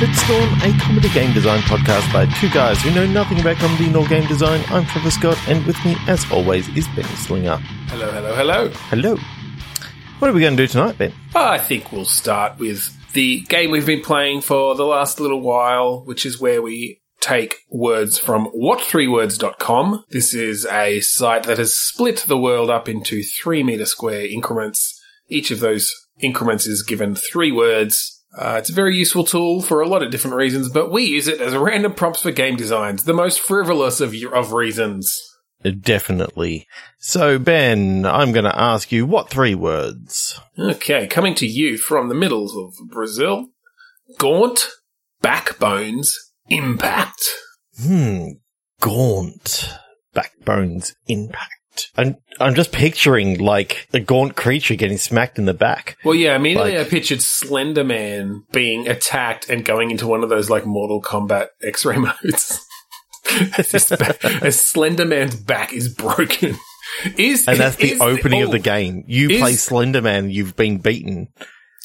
Bitstorm, a comedy game design podcast by two guys who know nothing about comedy nor game design. I'm Trevor Scott, and with me, as always, is Ben Slinger. Hello, hello, hello. Hello. What are we going to do tonight, Ben? I think we'll start with the game we've been playing for the last little while, which is where we take words from what3words.com. This is a site that has split the world up into three meter square increments. Each of those increments is given three words. Uh, it's a very useful tool for a lot of different reasons, but we use it as random prompts for game designs, the most frivolous of, of reasons. Definitely. So, Ben, I'm going to ask you what three words? Okay, coming to you from the middles of Brazil. Gaunt, backbones, impact. Hmm. Gaunt. Backbones impact. I'm, I'm just picturing like a gaunt creature getting smacked in the back. Well, yeah, immediately Like- I pictured Slender Man being attacked and going into one of those like Mortal Kombat X-ray modes. as, Slender Man's back is broken. Is And that's the opening of the oh, game. You Is- play Slender Man, you've been beaten.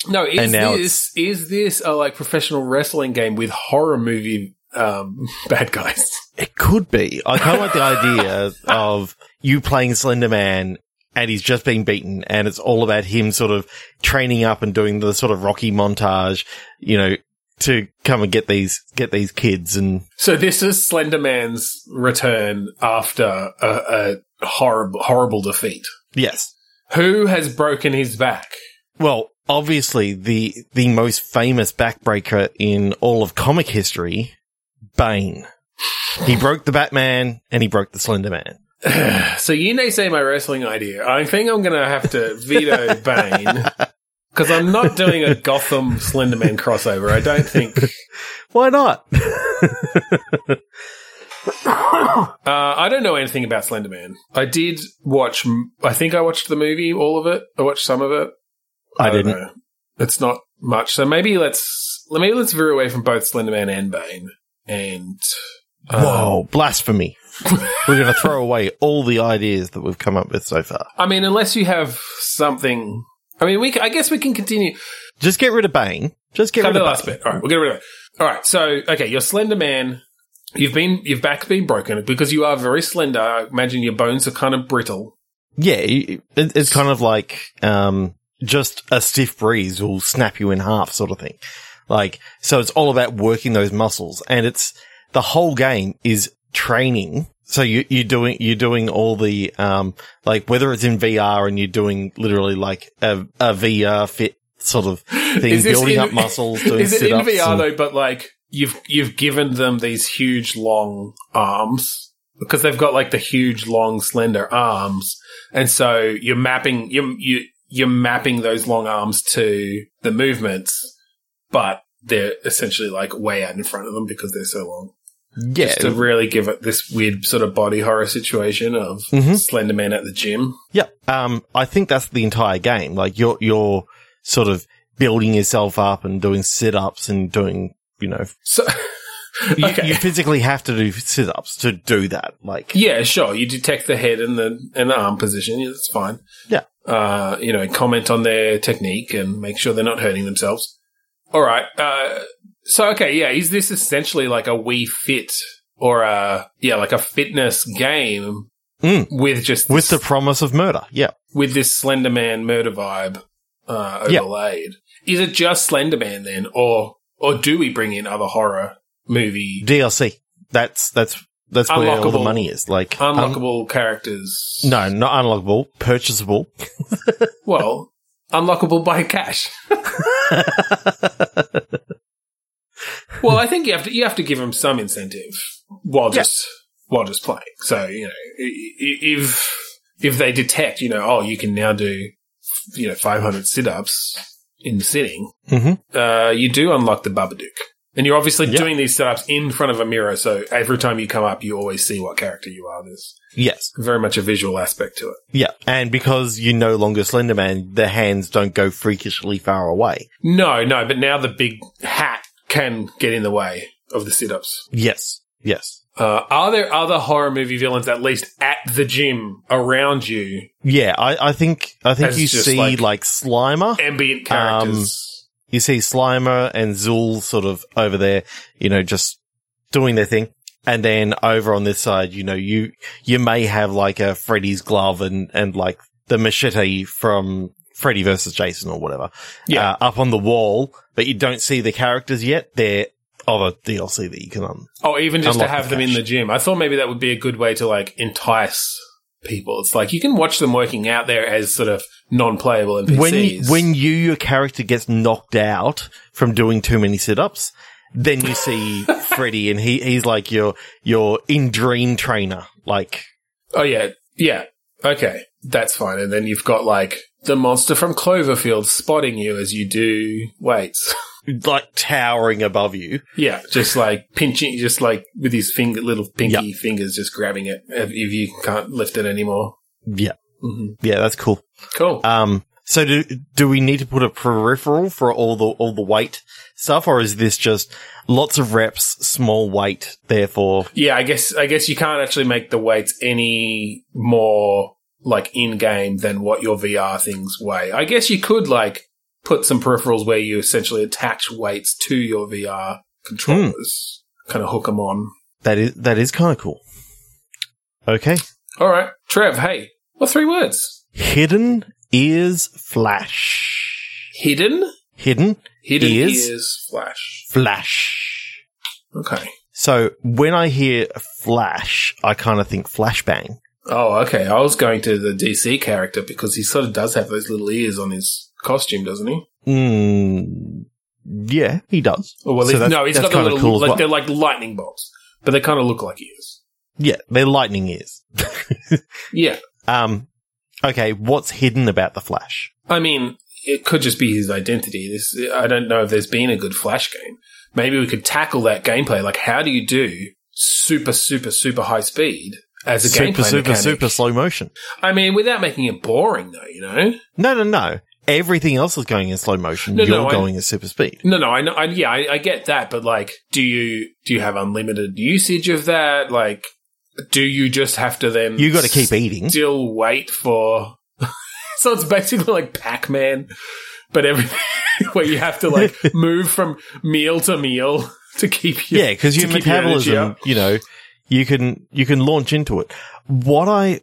No, is and now this is this a like professional wrestling game with horror movie um, bad guys? It could be. I kind of like the idea of you playing Slender Man and he's just been beaten and it's all about him sort of training up and doing the sort of Rocky montage, you know, to come and get these, get these kids and So this is Slender Man's return after a, a horrible horrible defeat. yes. Who has broken his back? Well, obviously the, the most famous backbreaker in all of comic history, Bane. He broke the Batman and he broke the Slender Man. So you may say my wrestling idea. I think I'm going to have to veto Bane because I'm not doing a Gotham Slenderman crossover. I don't think. Why not? Uh, I don't know anything about Slenderman. I did watch. I think I watched the movie, all of it. I watched some of it. I don't didn't. know. It's not much. So maybe let's maybe let's veer away from both Slenderman and Bane. And Whoa, blasphemy. We're going to throw away all the ideas that we've come up with so far. I mean, unless you have something. I mean, we. c- I guess we can continue. Just get rid of Bane. Just get Cut rid the of last Bane. bit. All right, we'll get rid of it. All right. So, okay, you're Slender Man. You've been your back's been broken because you are very slender. I imagine your bones are kind of brittle. Yeah, it, it's kind of like um, just a stiff breeze will snap you in half, sort of thing. Like, so it's all about working those muscles, and it's the whole game is training. So you, you're doing you're doing all the um, like whether it's in VR and you're doing literally like a, a VR fit sort of thing, building in- up muscles, doing Is it in VR and- though? But like you've you've given them these huge long arms because they've got like the huge long slender arms, and so you're mapping you you you're mapping those long arms to the movements, but they're essentially like way out in front of them because they're so long. Yeah, to really give it this weird sort of body horror situation of Mhm. Slender Man at the gym. Yeah. Um, I think that's the entire game. Like you're, you're sort of building yourself up and doing sit ups and doing, you know, So, you, okay. you physically have to do sit ups to do that. Like, yeah, sure. You detect the head and the and the arm position. Yeah, that's fine. Yeah. Uh, you know, comment on their technique and make sure they're not hurting themselves. All right. Uh, so okay, yeah. Is this essentially like a Wii Fit or a yeah, like a fitness game Mm. with just with the promise of murder. Yeah. with this Slender Man murder vibe uh, Yeah. overlaid. Is it just Slender Man then, or or do we bring in other horror movie DLC. That's, that's, that's where all the money is. Like, un- unlockable characters? no, not unlockable, purchasable. Well, unlockable by cash. well, I think you have to you have to give them some incentive while just while just playing. So you know, if if they detect, you know, oh, you can now do you know 500 sit ups in sitting, hmm uh, you do unlock the Babadook. And you're obviously Yeah. doing these setups in front of a mirror, so every time you come up, you always see what character you are. There's Yes. very much a visual aspect to it. Yeah. And because you're no longer Slenderman, the hands don't go freakishly far away. No, no, but now the big hat can get in the way of the sit ups. Yes. Yes. Uh, are there other horror movie villains, at least at the gym around you, Yeah, I, I think I think As you see like, like- Slimer. ambient characters? you see Slimer and Zuul sort of over there, you know, just doing their thing. And then over on this side, you know, you, you may have like a Freddy's glove and, and like the machete from Freddy versus Jason or whatever. Yeah. Uh, up on the wall, but you don't see the characters yet. They're other DLC that you can, um, Oh, even just to Unlock the have them in the gym. I thought maybe that would be a good way to like entice people. It's like you can watch them working out there as sort of non-playable NPCs. when you, when you your character gets knocked out from doing too many sit-ups, then you see Freddy and he he's like your your in dream trainer, like oh yeah, yeah, okay, that's fine. And then you've got like the monster from Cloverfield spotting you as you do weights. like towering above you. yeah, just like pinching, just like with his finger, little pinky fingers, just grabbing it if, if you can't lift it anymore. Yeah, hmm yeah, that's cool. Cool. Um, so do do we need to put a peripheral for all the all the weight stuff, or is this just lots of reps, small weight, therefore? Yeah, I guess I guess you can't actually make the weights any more like in game than what your VR things weigh. I guess you could like put some peripherals where you essentially attach weights to your VR controllers, hmm. kind of hook them on. That is that is kind of cool. Okay, All right, Trev. Hey, what three words? hidden ears flash. Hidden, Hidden hidden Ears? ears, flash. flash. Okay. So when I hear flash, I kind of think flashbang. Oh, okay. I was going to the DC character because he sort of does have those little ears on his costume, doesn't he? Mm, yeah, he does. Oh, well, So he's- no, he's got the little, cool like they're like lightning bolts, but they kind of look like ears. Yeah, they're lightning ears. Yeah. um, okay, what's hidden about the flash? I mean, it could just be his identity. This, I don't know if there's been a good Flash game. Maybe we could tackle that gameplay. Like, how do you do super, super, super high speed as a super, super, mechanic? super slow motion. I mean, without making it boring, though. You know? No, no, no. Everything else is going in slow motion. No, You're no, I- going at super speed. No, no. I know. I, yeah, I, I get that, but like, do you do you have unlimited usage of that? Like, do you just have to then You got to keep eating. still wait for? so it's basically like Pac Man, but everything where you have to like move from meal to meal to keep your Yeah, because your keep your metabolism, you know, you can you can launch into it. What I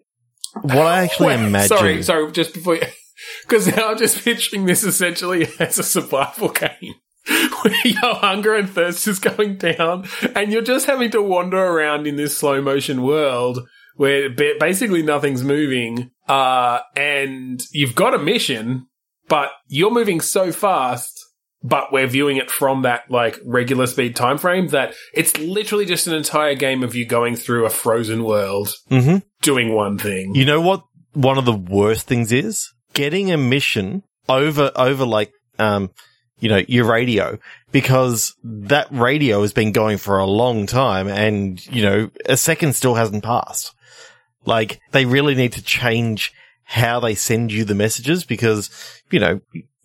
what I actually Wait, imagine. Sorry, sorry. Just before, you. because now I'm just picturing this essentially as a survival game. Where your hunger and thirst is going down, and you're just having to wander around in this slow motion world where basically nothing's moving, uh, and you've got a mission, but you're moving so fast, but we're viewing it from that like regular speed time frame that it's literally just an entire game of you going through a frozen world hmm doing one thing. You know what? One of the worst things is getting a mission over over like um you know your radio because that radio has been going for a long time and you know a second still hasn't passed. Like they really need to change how they send you the messages because you know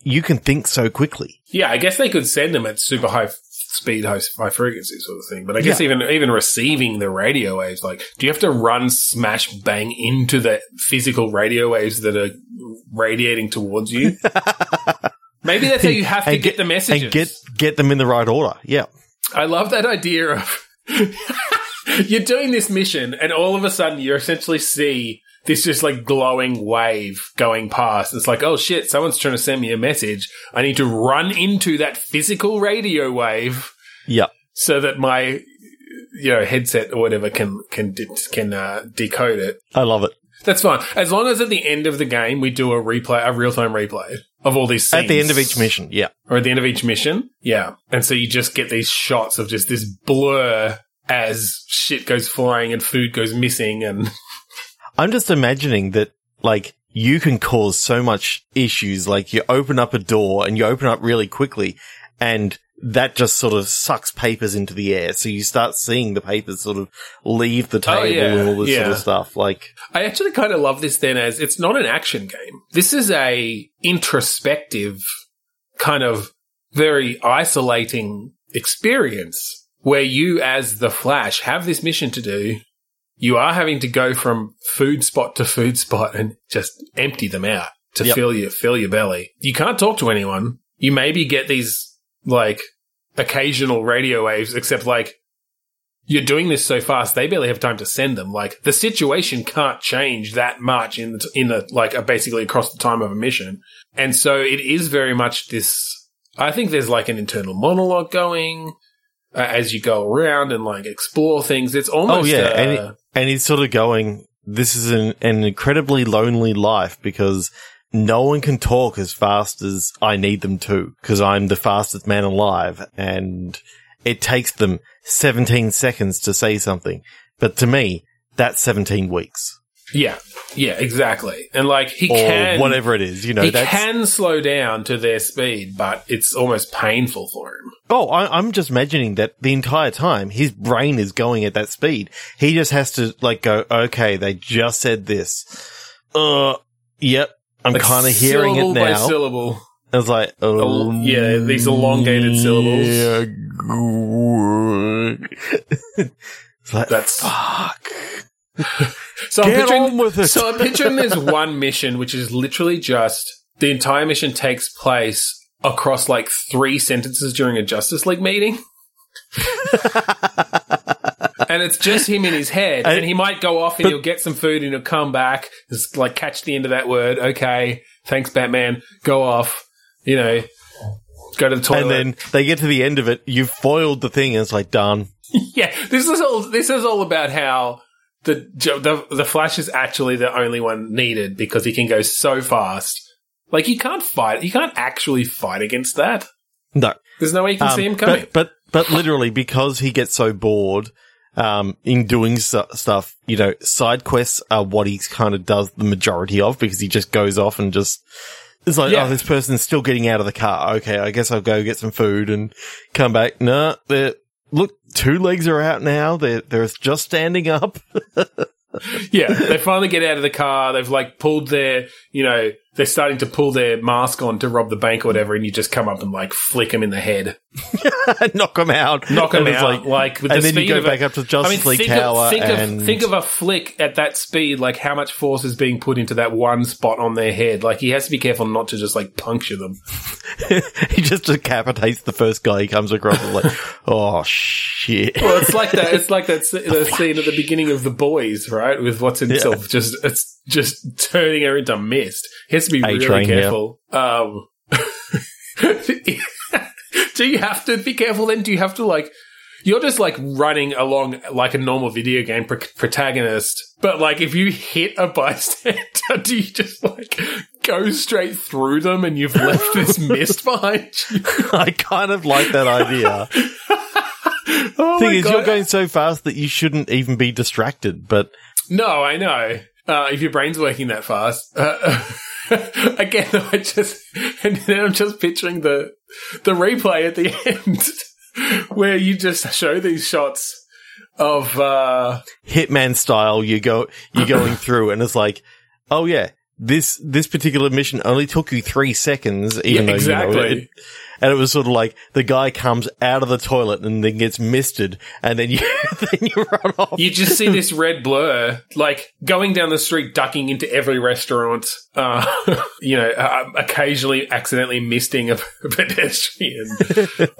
you can think so quickly. Yeah, I guess they could send them at super high speed, high, high frequency sort of thing. But I guess even even receiving the radio waves, like, do you have to run smash bang into the physical radio waves that are radiating towards you? Maybe that's how you have to And get, the messages. and get get them in the right order. Yeah. I love that idea of you're doing this mission, and all of a sudden you essentially see this just like glowing wave going past. It's like, oh shit, someone's trying to send me a message. I need to run into that physical radio wave Yeah. so that my you know headset or whatever can can can uh, decode it. I love it. That's fine as long as at the end of the game we do a replay, a real time replay of all these. Scenes At the end of each mission. Yeah. or at the end of each mission. Yeah. And so you just get these shots of just this blur as shit goes flying and food goes missing and I'm just imagining that, like, you can cause so much issues. Like, you open up a door and you open up really quickly, and that just sort of sucks papers into the air. So you start seeing the papers sort of leave the table Oh, yeah, and all this sort of stuff. Like, I actually kind of love this then as it's not an action game. This is a introspective kind of very isolating experience where you as the Flash have this mission to do. You are having to go from food spot to food spot and just empty them out to Yep. fill your fill your belly. You can't talk to anyone. you maybe get these like occasional radio waves, except like you're doing this so fast, they barely have time to send them. Like the situation can't change that much in the, in the like uh, basically across the time of a mission, and so it is very much this. I think there's like an internal monologue going uh, as you go around and like explore things. It's almost Oh yeah, uh, and and he's sort of going. This is an, an incredibly lonely life because no one can talk as fast as I need them to because I'm the fastest man alive, and it takes them 17 seconds to say something. But to me, that's 17 weeks yeah, yeah, exactly. And like he or can whatever it is. You know, he that's can slow down to their speed, but it's almost painful for him. Oh, I, I'm just imagining that the entire time his brain is going at that speed. He just has to like go, okay, they just said this. Uh, yep. I'm Like, kind of hearing it syllable by now. syllable. I was like, oh, yeah, these elongated syllables. Yeah. it's like, That's fuck. so. I'm Get picturing, on with it. so I'm picturing there's one mission which is literally just the entire mission takes place across like three sentences during a Justice League meeting. and it's just him in his head, and, And- he might go off and he'll get some food and he'll come back, just like catch the end of that word. Okay, thanks, Batman. Go off, you know, go to the toilet. And then they get to the end of it. You've foiled the thing and it's like done. yeah, this is all. This is all about how the the the Flash is actually the only one needed because he can go so fast. Like you can't fight. You can't actually fight against that. No. There's no way you can Um, see him coming. But, but, but literally because he gets so bored, um, in doing stuff, you know, side quests are what he kind of does the majority of because he just goes off and just, it's like, Yeah. oh, this person's still getting out of the car. Okay. I guess I'll go get some food and come back. No, they're, look, two legs are out now. They're, they're just standing up. yeah, they finally get out of the car. They've like pulled their, you know, they're starting to pull their mask on to rob the bank or whatever, and you just come up and like flick them in the head, knock them out. knock them out, like, with and the then you go back a, up to Justice League think Tower Of, think, and of, think of a flick at that speed, like how much force is being put into that one spot on their head. Like he has to be careful not to just like puncture them. he just decapitates the first guy he comes across. It's like, oh shit. Well, it's like that. It's like that scene at the beginning of The Boys, right? With what's himself just it's just turning her into mist. He has to be really A-Train, yeah. careful. Um, do you have to be careful? Then do you have to like? You're just like running along like a normal video game pr- protagonist, but like if you hit a bystander, do you just like go straight through them and you've left this mist behind you? I kind of like that idea. Oh Thing is, God. you're going so fast that you shouldn't even be distracted. But No, I know. Uh, if your brain's working that fast. Uh, again, I just and then I'm just picturing the the replay at the end where you just show these shots of uh, Hitman style, you go, you're going through, and it's like, oh yeah, this this particular mission only took you three seconds, even Yeah, though you know exactly. it. And it was sort of like the guy comes out of the toilet and then gets misted, and then you then you run off. you just see this red blur like going down the street, ducking into every restaurant. Uh, you know, uh, occasionally accidentally misting a, a pedestrian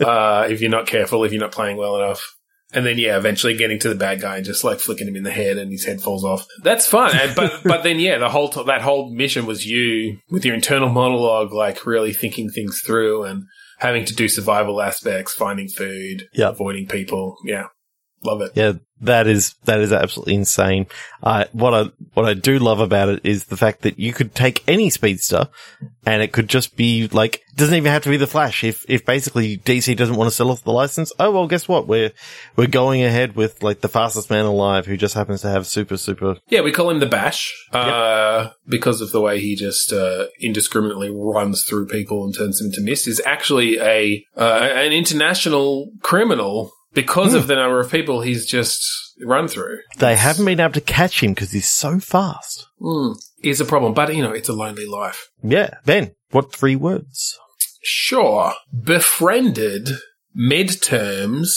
uh, if you're not careful, if you're not playing well enough. And then, yeah, eventually getting to the bad guy and just like flicking him in the head, and his head falls off. That's fun, and, but but then, yeah, the whole t- that whole mission was you with your internal monologue, like really thinking things through and having to do survival aspects, finding food, Yep. avoiding people. Yeah, love it. Yeah, that is that is absolutely insane. Uh, what I what I do love about it is the fact that you could take any speedster, and it could just be like it doesn't even have to be the Flash. If if basically DC doesn't want to sell off the license, oh well, guess what? We're we're going ahead with like the fastest man alive, who just happens to have super super. Yeah, we call him the Bash uh, because of the way he just uh, indiscriminately runs through people and turns them into mist. Is actually a uh, an international criminal because of the number of people he's just run through. They haven't been able to catch him because he's so fast. Mm, is a problem, but you know it's a lonely life. Yeah, Ben, what three words? Sure, befriended midterms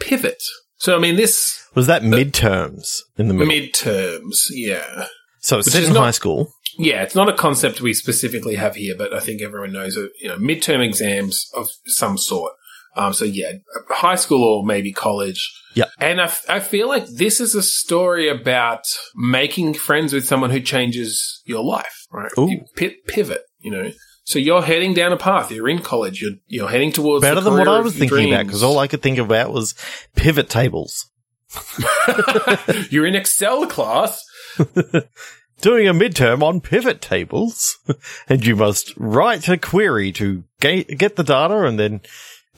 pivot. So I mean this Was that midterms in the middle? midterms, yeah. So it's set in not- high school. Yeah, it's not a concept we specifically have here, but I think everyone knows it. You know, midterm exams of some sort. Um, so yeah, high school or maybe college. Yeah. And I, f- I feel like this is a story about making friends with someone who changes your life, right? Ooh. You pi- pivot, you know. So you're heading down a path. You're in college. You're you're heading towards Better than what I was thinking about dreams. because all I could think about was pivot tables. you're in Excel class. Doing a midterm on pivot tables, and you must write a query to ga- get the data and then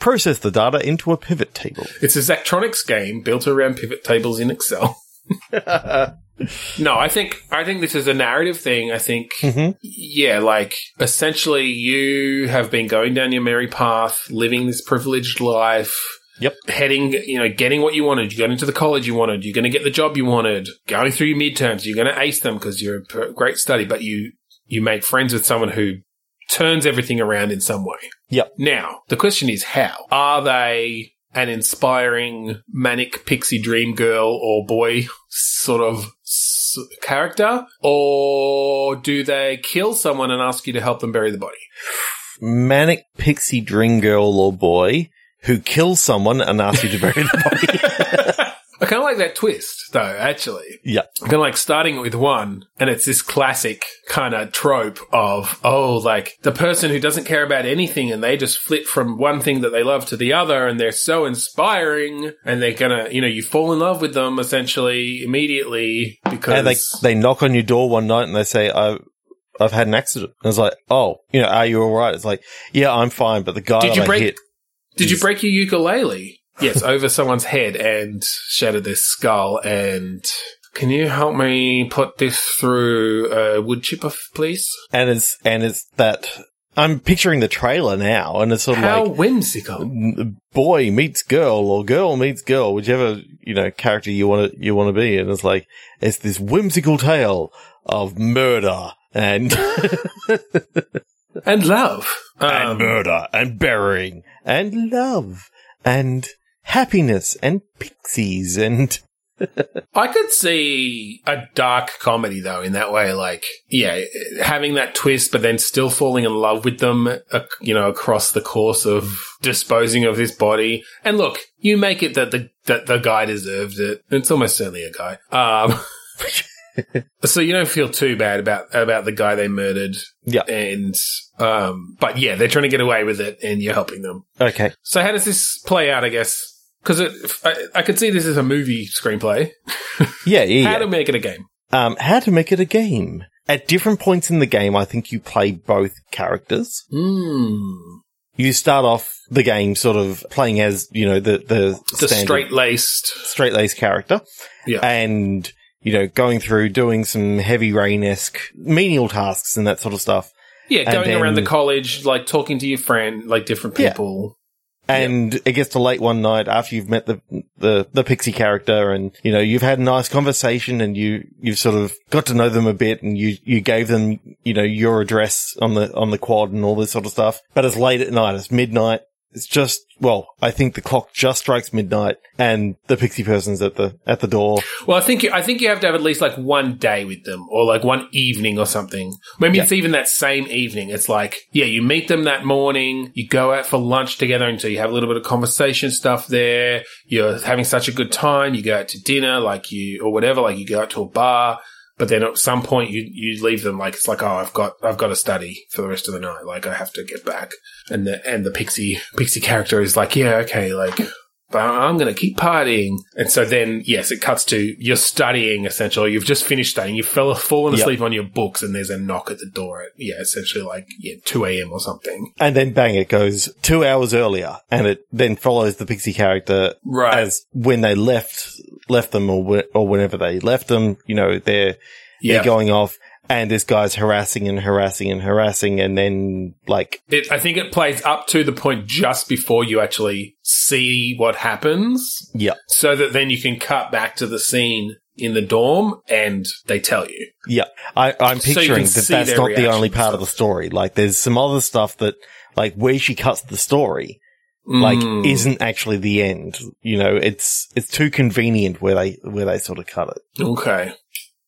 process the data into a pivot table. It's a Zachtronics game built around pivot tables in Excel. no, I think I think this is a narrative thing. I think Mhm. yeah, like essentially you have been going down your merry path, living this privileged life. Yep. Heading, you know, getting what you wanted. You got into the college you wanted. You're going to get the job you wanted. Going through your midterms, you're going to ace them because you're a great study. But you you make friends with someone who turns everything around in some way. Yep. Now, the question is how? Are they an inspiring manic pixie dream girl or boy sort of s- character? Or do they kill someone and ask you to help them bury the body? Manic pixie dream girl or boy who kills someone and asks you to bury the body. I kind of like that twist, though, actually. yeah. Kind of like starting with one, and it's this classic kind of trope of, oh, like the person who doesn't care about anything and they just flip from one thing that they love to the other and they're so inspiring and they're gonna, you know, you fall in love with them essentially immediately because. And they, they knock on your door one night and they say, I, I've had an accident. And it's like, oh, you know, are you all right? It's like, yeah, I'm fine, but the guy Did you break- hit, Did you break your ukulele? Yes, over someone's head and shattered their skull. And can you help me put this through a wood chipper, please? and it's, and it's that, I'm picturing the trailer now and it's sort of How like, whimsical. boy meets girl or girl meets girl, whichever, you know, character you want to, you want to be. And it's like, it's this whimsical tale of murder and, And love. and Um, murder and burying and love and happiness and pixies and I could see a dark comedy though in that way, like yeah, having that twist, but then still falling in love with them, uh, you know, across the course of disposing of this body. And look, you make it that the that the guy deserved it. It's almost certainly a guy. Um, so you don't feel too bad about about the guy they murdered, yeah. and um, but yeah, they're trying to get away with it, and you're helping them. Okay. So how does this play out? I guess because I, I could see this as a movie screenplay. Yeah. Yeah. How yeah. to make it a game? Um, how to make it a game. At different points in the game, I think you play both characters. Hmm. You start off the game sort of playing as, you know, the, the, The straight laced. straight laced character. Yeah. And, you know, going through doing some heavy rain-esque menial tasks and that sort of stuff. Yeah, going around the college, like talking to your friend, like different people. And it gets to late one night after you've met the, the, the pixie character and, you know, you've had a nice conversation and you, you've sort of got to know them a bit and you, you gave them, you know, your address on the, on the quad and all this sort of stuff. But it's late at night. It's midnight. It's just, well, I think the clock just strikes midnight and the pixie person's at the, at the door. Well, I think you, I think you have to have at least like one day with them, or like one evening or something. Maybe Yeah. it's even that same evening. It's like, yeah, you meet them that morning, you go out for lunch together, and so you have a little bit of conversation stuff there. You're having such a good time. You go out to dinner, like you or whatever, like you go out to a bar. But then at some point you, you leave them like it's like oh I've got I've got to study for the rest of the night like I have to get back and the and the pixie pixie character is like yeah okay like but I'm going to keep partying. And so then, yes, it cuts to you're studying essentially. You've just finished studying. You've fell, fallen Yep. asleep on your books and there's a knock at the door at, yeah, essentially like, yeah, 2 a.m. or something. And then bang, it goes two hours earlier and it then follows the pixie character Right. as when they left, left them or, wh- or whenever they left them, you know, they're, yeah. they're going off and this guy's harassing and harassing and harassing and then like, It, I think it plays up to the point just before you actually see what happens yeah, so that then you can cut back to the scene in the dorm and they tell you. yeah. I, I'm So picturing can that that's not the only part of the story. Like there's some other stuff that like where she cuts the story, like Mm. isn't actually the end. You know, it's, it's too convenient where they, where they sort of cut it. Okay.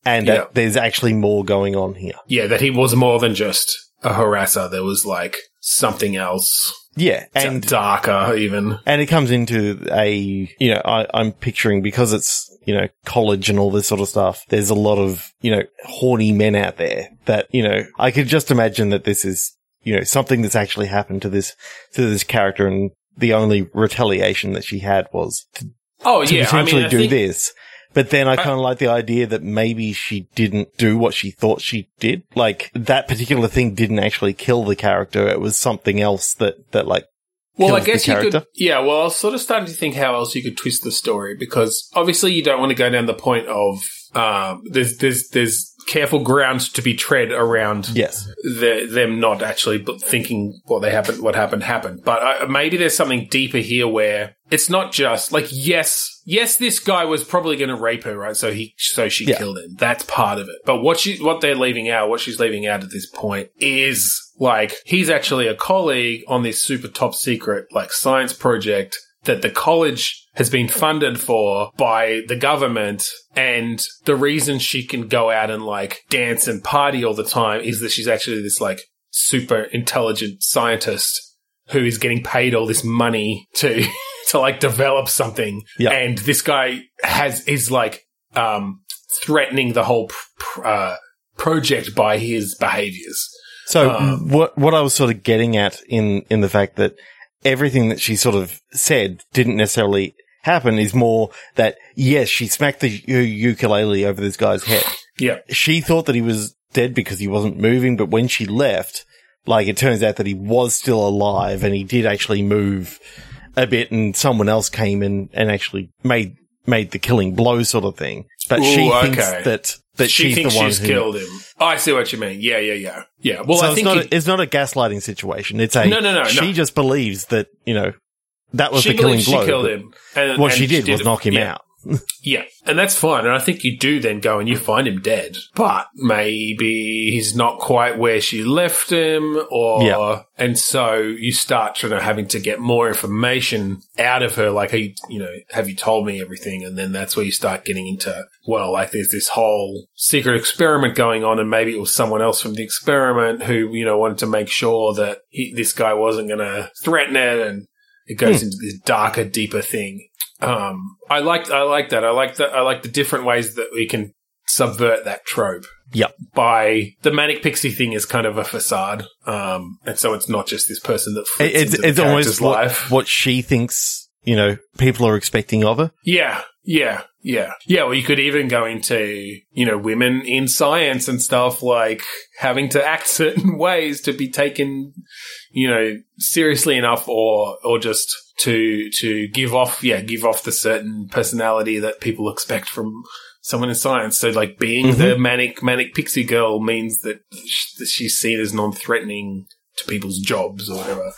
and Yeah. that there's actually more going on here. Yeah, that he was more than just a harasser. There was like something else, Yeah, and darker even. and it comes into a you know I, I'm picturing because it's you know college and all this sort of stuff. There's a lot of you know horny men out there that you know I could just imagine that this is you know something that's actually happened to this to this character, and the only retaliation that she had was to, Oh to yeah, I potentially mean, I do think, this. But then I kind of like the idea that maybe she didn't do what she thought she did. Like that particular thing didn't actually kill the character. It was something else that, that like Well, I guess you could. Yeah, well, I was sort of starting to think how else you could twist the story because obviously you don't want to go down the point of um, there's there's there's careful ground to be tread around yes. the, them not actually thinking what they happened, what happened happened. But uh, maybe there's something deeper here where it's not just like yes, yes, this guy was probably going to rape her, right? So he, so she Yeah. killed him. That's part of it. But what she, what they're leaving out, what she's leaving out at this point is like he's actually a colleague on this super top secret like science project that the college has been funded for by the government. And the reason she can go out and like dance and party all the time is that she's actually this like super intelligent scientist who is getting paid all this money to, to like develop something. Yeah. And this guy has, is like, um, threatening the whole pr- pr- uh, project by his behaviors. So Um, what what I was sort of getting at in in the fact that everything that she sort of said didn't necessarily happen is more that yes, she smacked the u- ukulele over this guy's head. Yeah. She thought that he was dead because he wasn't moving, but when she left, like it turns out that he was still alive and he did actually move a bit and someone else came in and actually made made the killing blow sort of thing. But she Ooh, thinks okay. that that she she's thinks the one she's who killed him. Oh, I see what you mean. Yeah, yeah, yeah. Yeah. Well, so I it's think not a, it's not a gaslighting situation. It's a No, no, no, She no. just believes that you know that was she the killing believes blow. she killed him. And, What and she did did was it- knock him yeah. out. Yeah, and that's fine. And I think you do then go and you find him dead. But maybe he's not quite where she left him, or Yeah. and so you start trying to having to get more information out of her. Like, hey, you know, have you told me everything? And then that's where you start getting into well, like there's this whole secret experiment going on, and maybe it was someone else from the experiment who you know wanted to make sure that he, this guy wasn't going to threaten it, and it goes Hmm. into this darker, deeper thing. Um, I like, I like that. I like that. I like the different ways that we can subvert that trope. Yep. By the manic pixie thing is kind of a facade. Um, and so it's not just this person that it's into the it's almost character's what, life. what she thinks you know people are expecting of her. Yeah, yeah, yeah. Yeah, well, you could even go into, you know, women in science and stuff, like having to act certain ways to be taken, you know, seriously enough or, or just to, to give off, yeah, give off the certain personality that people expect from someone in science. So, like, being Mhm. the manic, manic pixie girl means that, that she's seen as non-threatening to people's jobs or whatever.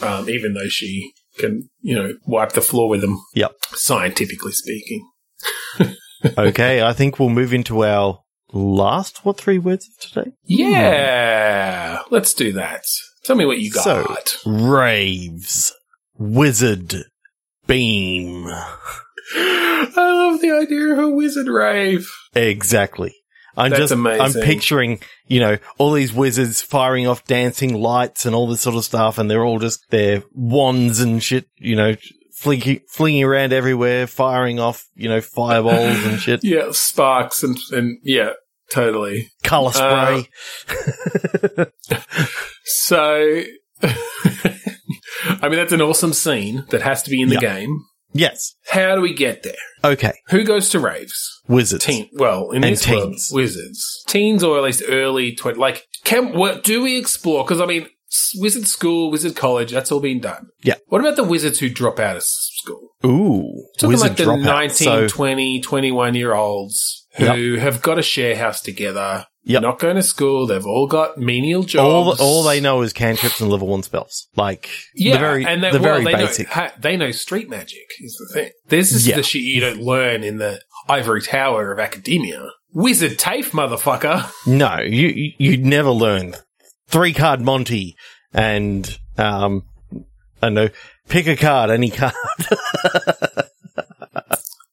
Um, even though she can, you know, wipe the floor with them Yep. scientifically speaking. okay, I think we'll move into our last what three words of today. Yeah, let's do that. Tell me what you got. So- Raves, wizard, beam. I love the idea of a wizard rave. Exactly. I'm That's just, amazing. I'm picturing, you know, all these wizards firing off dancing lights and all this sort of stuff, and they're all just their wands and shit, you know, flinging, flinging around everywhere, firing off, you know, fireballs and shit, Yeah, sparks and and yeah, totally. color Uh, spray. So, I mean, that's an awesome scene that has to be in the game. yes. How do we get there? Okay. Who goes to raves? Wizards. Teen, well, in And this world, wizards, teens, or at least early twenty. Like, can what do we explore? Because I mean, wizard school, wizard college, that's all been done. Yeah. What about the wizards who drop out of school? Ooh. Talking like the dropout. 19, So, 20, 21 year olds who have got a share house together. Yep. Not going to school. They've all got menial all, jobs. all they know is cantrips and level one spells. Like, Yeah, the very, and they, the well, very they basic. Know, ha, they know street magic is the thing. This is Yeah. the shit you don't learn in the ivory tower of academia. Wizard TAFE, motherfucker. No, you you- you'd never learn three card Monty and um I don't know pick a card any card.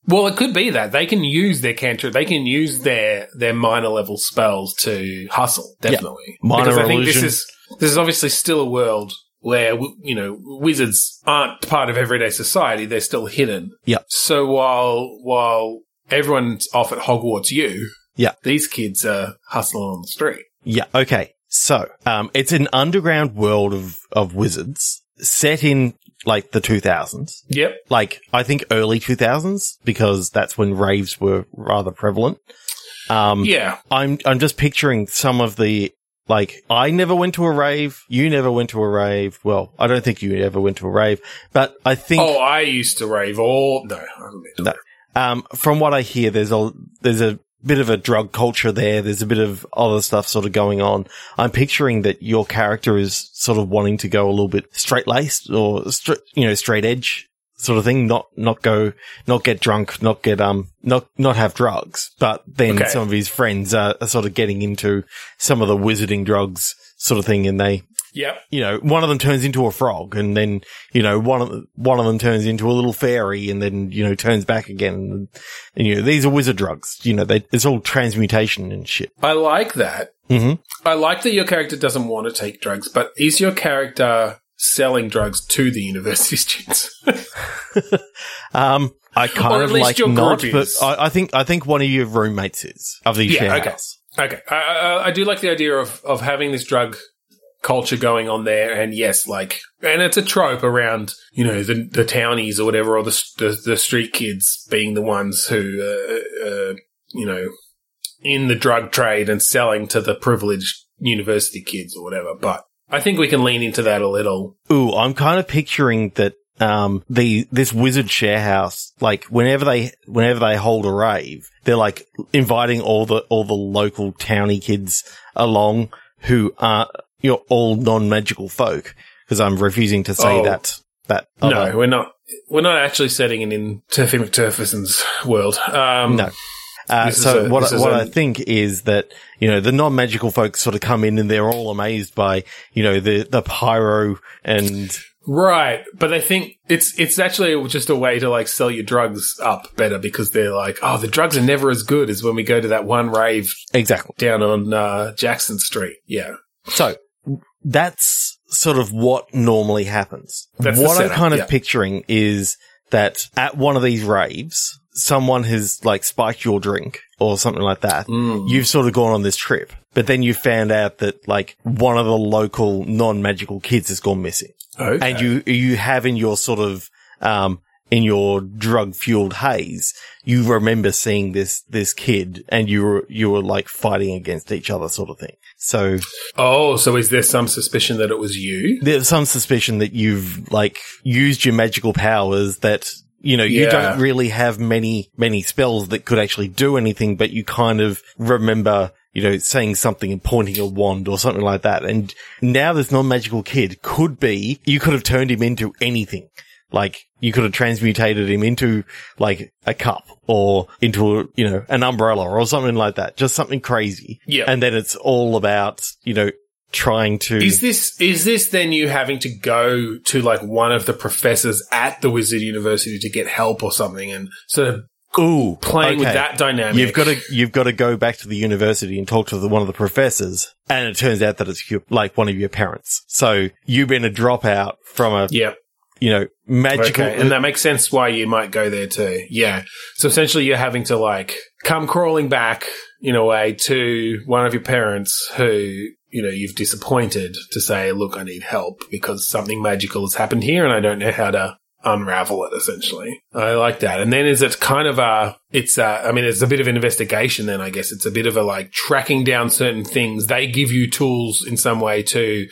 Well, it could be that they can use their cantrip, they can use their their minor level spells to hustle. Definitely, Minor because I think this illusion. is this is obviously still a world where you know wizards aren't part of everyday society; they're still hidden. Yeah. So while while everyone's off at Hogwarts U, Yeah. these kids are hustling on the street. Yeah. Okay. So, um, it's an underground world of, of wizards set in like the 2000s. Yep. Like, I think early 2000s because that's when raves were rather prevalent. Um, Yeah. I'm, I'm just picturing some of the, like, I never went to a rave. You never went to a rave. Well, I don't think you ever went to a rave, but I think, Oh, I used to rave all. No, I haven't been to No. um, from what I hear, there's a, there's a bit of a drug culture there. There's a bit of other stuff sort of going on. I'm picturing that your character is sort of wanting to go a little bit straight laced or, stra- you know, straight edge sort of thing. Not, not go, not get drunk, not get, um, not, not have drugs. But then Okay. some of his friends are, are sort of getting into some of the wizarding drugs sort of thing and they, Yep. you know, one of them turns into a frog and then, you know, one of the, one of them turns into a little fairy and then, you know, turns back again. And, and you know, these are wizard drugs. You know, they, it's all transmutation and shit. I like that. hmm I like that your character doesn't want to take drugs, but is your character selling drugs to the university students? Um, I Or kind at of like not, but. I, I think, I think one of your roommates is of the Yeah, okay. Okay, I, I, I do like the idea of of having this drug culture going on there, and yes, like, and it's a trope around you know the the townies or whatever, or the the, the street kids being the ones who uh, uh, you know in the drug trade and selling to the privileged university kids or whatever, but. I think we can lean into that a little. Ooh, I'm kind of picturing that um the this wizard share house, like whenever they whenever they hold a rave, they're like inviting all the all the local towny kids along who are you know all non magical folk. Because I'm refusing to say Oh. that that No, we're not. We're not actually setting it in Turfy McTurferson's world. Um, No. Uh, so a- what is what a- I think is that you know the non magical folks sort of come in and they're all amazed by you know the the pyro and Right, but I think it's it's actually just a way to like sell your drugs up better because they're like, oh, the drugs are never as good as when we go to that one rave exactly down on uh, Jackson Street. Yeah, So that's sort of what normally happens. That's what I'm kind of yeah. picturing is that at one of these raves, someone has like spiked your drink or something like that. Mm. You've sort of gone on this trip, but then you found out that like one of the local non-magical kids has gone missing okay. and you, you have in your sort of, um, in your drug fueled haze, you remember seeing this, this kid and you were, you were like fighting against each other sort of thing. So oh, so is there some suspicion that it was you? there's some suspicion that you've like used your magical powers that you know you Yeah. don't really have many many spells that could actually do anything but you kind of remember you know saying something and pointing a wand or something like that. And now this non-magical kid could be you could have turned him into anything. Like you could have transmutated him into like a cup or into a, you know an umbrella or something like that. Just something crazy. Yeah. and then it's all about you know trying to Is this is this then you having to go to like one of the professors at the Wizard University to get help or something and sort of Ooh, playing with that dynamic? You've got to you've got to go back to the university and talk to the, one of the professors, and it turns out that it's your, like one of your parents. So you've been a dropout from a yeah. you know magical. Okay, and that makes sense why you might go there too. Yeah. So essentially, you're having to like come crawling back in a way to one of your parents who you know you've disappointed to say, "Look, I need help because something magical has happened here, and I don't know how to." Unravel it essentially. I like that. And then is it kind of a, it's a, I mean, it's a bit of an investigation then, I guess. It's a bit of a like tracking down certain things. They give you tools in some way to,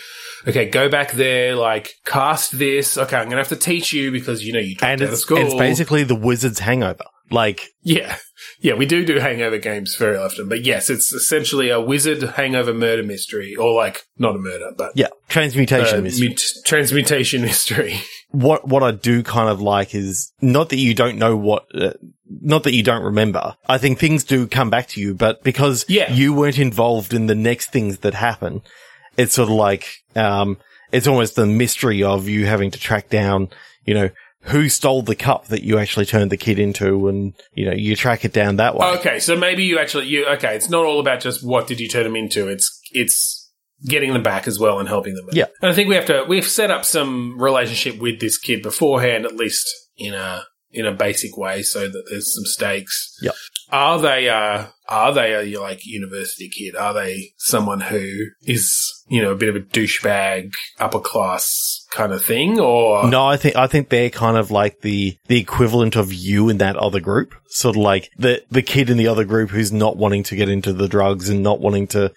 okay, go back there, like cast this. Okay, I'm going to have to teach you because, you know, you dropped and out of it's, school. it's basically the wizard's hangover. Like yeah. Yeah, we do do hangover games very often. But yes, it's essentially a wizard hangover murder mystery or like, not a murder, but yeah, transmutation uh, mystery. mut- transmutation mystery. what what I do kind of like is not that you don't know what, uh, not that you don't remember. I think things do come back to you, but because Yeah. you weren't involved in the next things that happen, it's sort of like um, it's almost the mystery of you having to track down, you know, who stole the cup that you actually turned the kid into, and you know you track it down that way. Okay, so maybe you actually you okay. It's not all about just what did you turn them into. It's it's getting them back as well and helping them. Yeah. and I think we have to we've set up some relationship with this kid beforehand, at least in a in a basic way, so that there's some stakes. Yeah, Are they uh are they a like university kid? Are they someone who is you know a bit of a douchebag, upper class kind of thing, or No, I think I think they're kind of like the the equivalent of you in that other group, sort of like the the kid in the other group who's not wanting to get into the drugs and not wanting to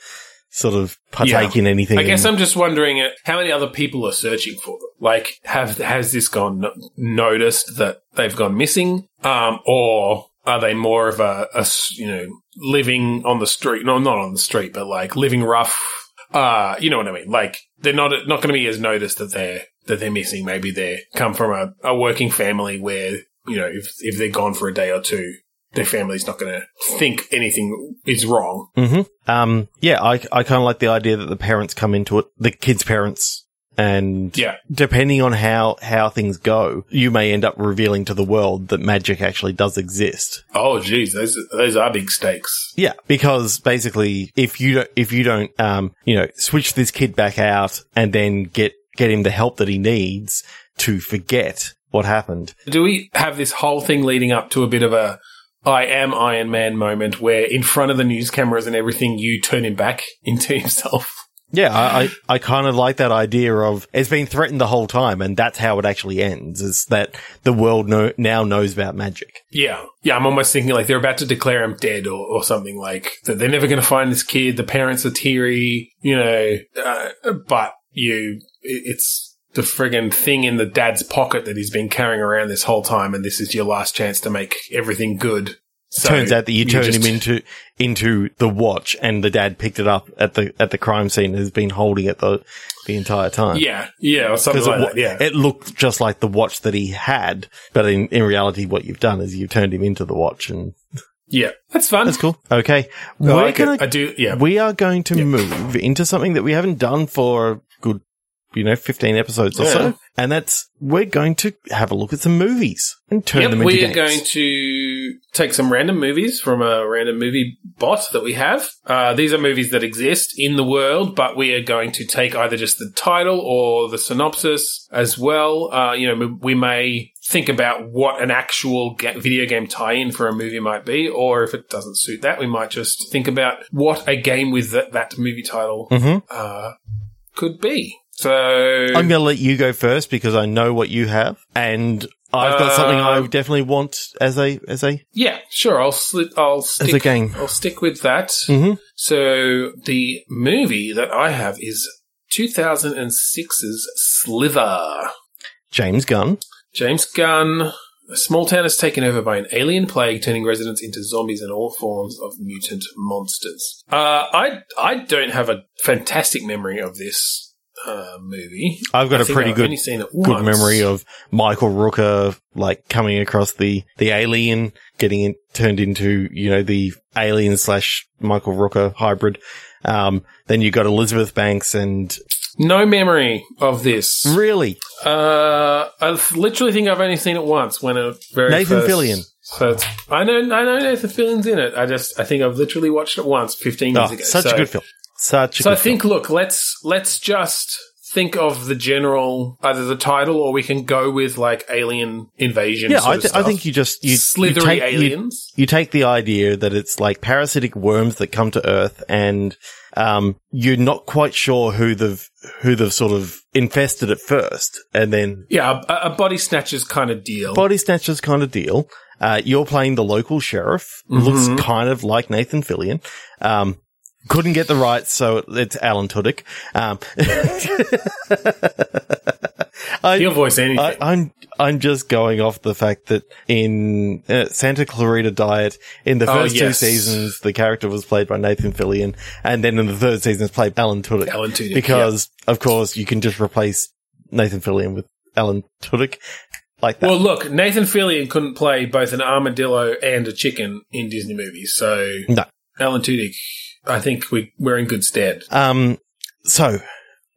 sort of partake Yeah. in anything. I guess I'm just wondering uh, how many other people are searching for them. Like, have has this gone noticed that they've gone missing, um, or are they more of a you know living on the street? No, not on the street, but like living rough. Uh, you know what I mean? Like they're not not going to be as noticed that they're that they're missing. Maybe they come from a, a working family where you know if if they're gone for a day or two. Their family's not going to think anything is wrong. Mhm. Um, yeah, I, I kind of like the idea that the parents come into it, the kids' parents, and Yeah. depending on how, how things go, you may end up revealing to the world that magic actually does exist. Oh, geez, those those are big stakes. Yeah, because basically, if you don't, if you don't, um, you know, switch this kid back out and then get, get him the help that he needs to forget what happened. Do we have this whole thing leading up to a bit of a I am Iron Man moment where in front of the news cameras and everything, you turn him back into himself? Yeah, I, I, I kind of like that idea of it's been threatened the whole time, and that's how it actually ends. Is that the world know, now knows about magic? Yeah. Yeah, I'm almost thinking like they're about to declare him dead or, or something like that. They're never going to find this kid. The parents are teary, you know, uh, but you, it- it's the friggin' thing in the dad's pocket that he's been carrying around this whole time. And this is your last chance to make everything good. So Turns out that you turned just- him into into the watch, and the dad picked it up at the at the crime scene and has been holding it the the entire time. Yeah. Yeah. Or something like it, that. Yeah. it looked just like the watch that he had, but in, in reality, what you've done is you've turned him into the watch, and yeah. That's fun. that's cool. Okay, oh, I we're like gonna I do. Yeah. we are going to move into something that we haven't done for a good, you know, fifteen episodes or so, and that's we're going to have a look at some movies and turn Yep, them into we games. are going to take some random movies from a random movie bot that we have. Uh, these are movies that exist in the world, but we are going to take either just the title or the synopsis as well. Uh, you know, we may think about what an actual ga- video game tie-in for a movie might be, or if it doesn't suit that, we might just think about what a game with that, that movie title Mhm. uh, could be. So I'm going to let you go first because I know what you have, and I've got something I Um, definitely want as a as a Yeah, sure. I'll sli- I'll stick as a game. I'll stick with that. Mhm. So the movie that I have is 2006's Slither. James Gunn. James Gunn. A small town is taken over by an alien plague, turning residents into zombies and all forms of mutant monsters. Uh, I I don't have a fantastic memory of this uh, movie. I've got I a pretty I've good good once. memory of Michael Rooker like coming across the the alien, getting it turned into you know the alien slash Michael Rooker hybrid. Um, then you got Elizabeth Banks and no memory of this. really Uh, I literally think I've only seen it once when it very Nathan first- Fillion. So it's, I know I know Nathan Fillion's in it. I just I think I've literally watched it once, fifteen years oh, ago. such so, a good film. Such So I think look, let's let's just think of the general either the title or we can go with like alien invasion. Yeah, I, th- I think you just you, you slithery take, aliens. you take the idea that it's like parasitic worms that come to Earth, and um, you're not quite sure who they've who they've sort of infested at first, and then yeah, a, a body snatchers kind of deal. body snatchers kind of deal. Uh, you're playing the local sheriff. Mhm. Looks kind of like Nathan Fillion. Um, couldn't get the rights, so it's Alan Tudyk. Um, I, He'll voice anything. I, I'm I'm just going off the fact that in uh, Santa Clarita Diet, in the Oh, first two seasons, the character was played by Nathan Fillion, and then in the third season, it's played Alan Tudyk. Alan Tudyk, because of course you can just replace Nathan Fillion with Alan Tudyk like that. Well, look, Nathan Fillion couldn't play both an armadillo and a chicken in Disney movies, so No. Alan Tudyk, I think we we're in good stead. Um, so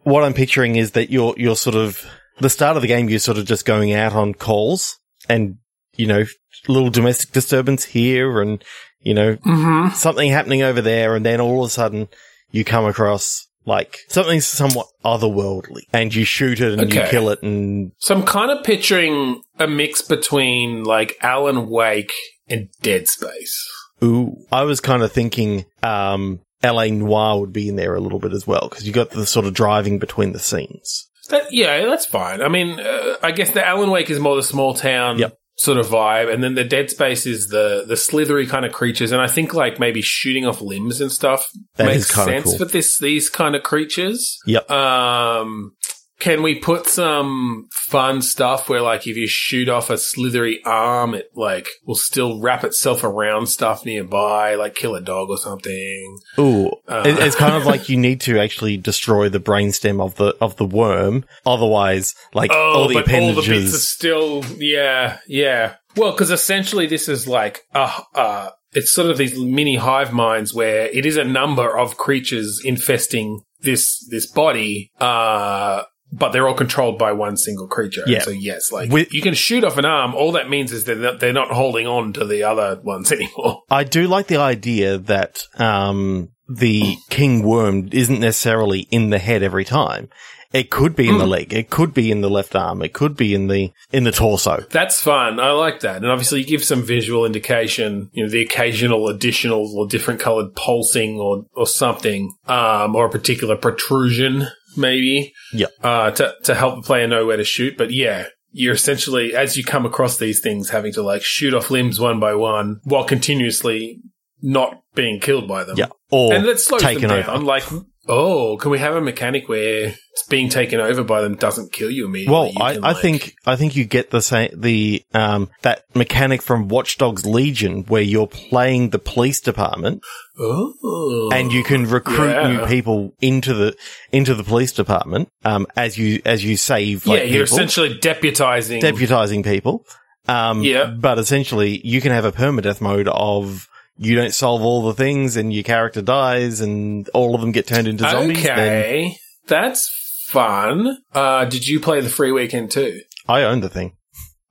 what I'm picturing is that you're, you're sort of the start of the game, you're sort of just going out on calls and, you know, little domestic disturbance here and, you know, Mm-hmm. something happening over there. And then all of a sudden you come across like something somewhat otherworldly and you shoot it and you kill it and So I'm kind of picturing a mix between like Alan Wake and Dead Space. Ooh, I was kind of thinking, um, LA Noire would be in there a little bit as well because you got the sort of driving between the scenes. That, yeah, that's fine. I mean, uh, I guess the Alan Wake is more the small town Yep. sort of vibe, and then the Dead Space is the the slithery kind of creatures. And I think like maybe shooting off limbs and stuff That makes sense cool. for this these kind of creatures. Yep. Um, can we put some fun stuff where, like, if you shoot off a slithery arm, it like will still wrap itself around stuff nearby, like kill a dog or something? Ooh, Uh. it, it's kind of like you need to actually destroy the brainstem of the of the worm, otherwise, like Oh, all the but all the bits are still, yeah, yeah. Well, because essentially this is like, uh, uh, it's sort of these mini hive minds where it is a number of creatures infesting this this body, uh, but they're all controlled by one single creature. Yeah. So yes, like With- you can shoot off an arm. All that means is they're they're not holding on to the other ones anymore. I do like the idea that um the king worm isn't necessarily in the head every time. It could be in Hmm. the leg. It could be in the left arm. It could be in the in the torso. That's fun. I like that. And obviously you give some visual indication, you know, the occasional additional or different colored pulsing or, or something, um, or a particular protrusion, maybe. Yeah. Uh, to, to help the player know where to shoot. But yeah, you're essentially, as you come across these things, having to like shoot off limbs one by one while continuously not being killed by them. Yeah, or And that slows them taken down. over. Like, oh, can we have a mechanic where it's being taken over by them doesn't kill you immediately? Well, You I, can, I like- think I think you get the same the um that mechanic from Watch Dogs Legion where you're playing the police department Oh. and you can recruit Yeah. new people into the into the police department um as you as you save like yeah, you're people, essentially deputizing. deputizing people um Yeah. but essentially you can have a permadeath mode of you don't solve all the things and your character dies and all of them get turned into zombies then okay, that's fun. Uh, did you play the free weekend too? I own the thing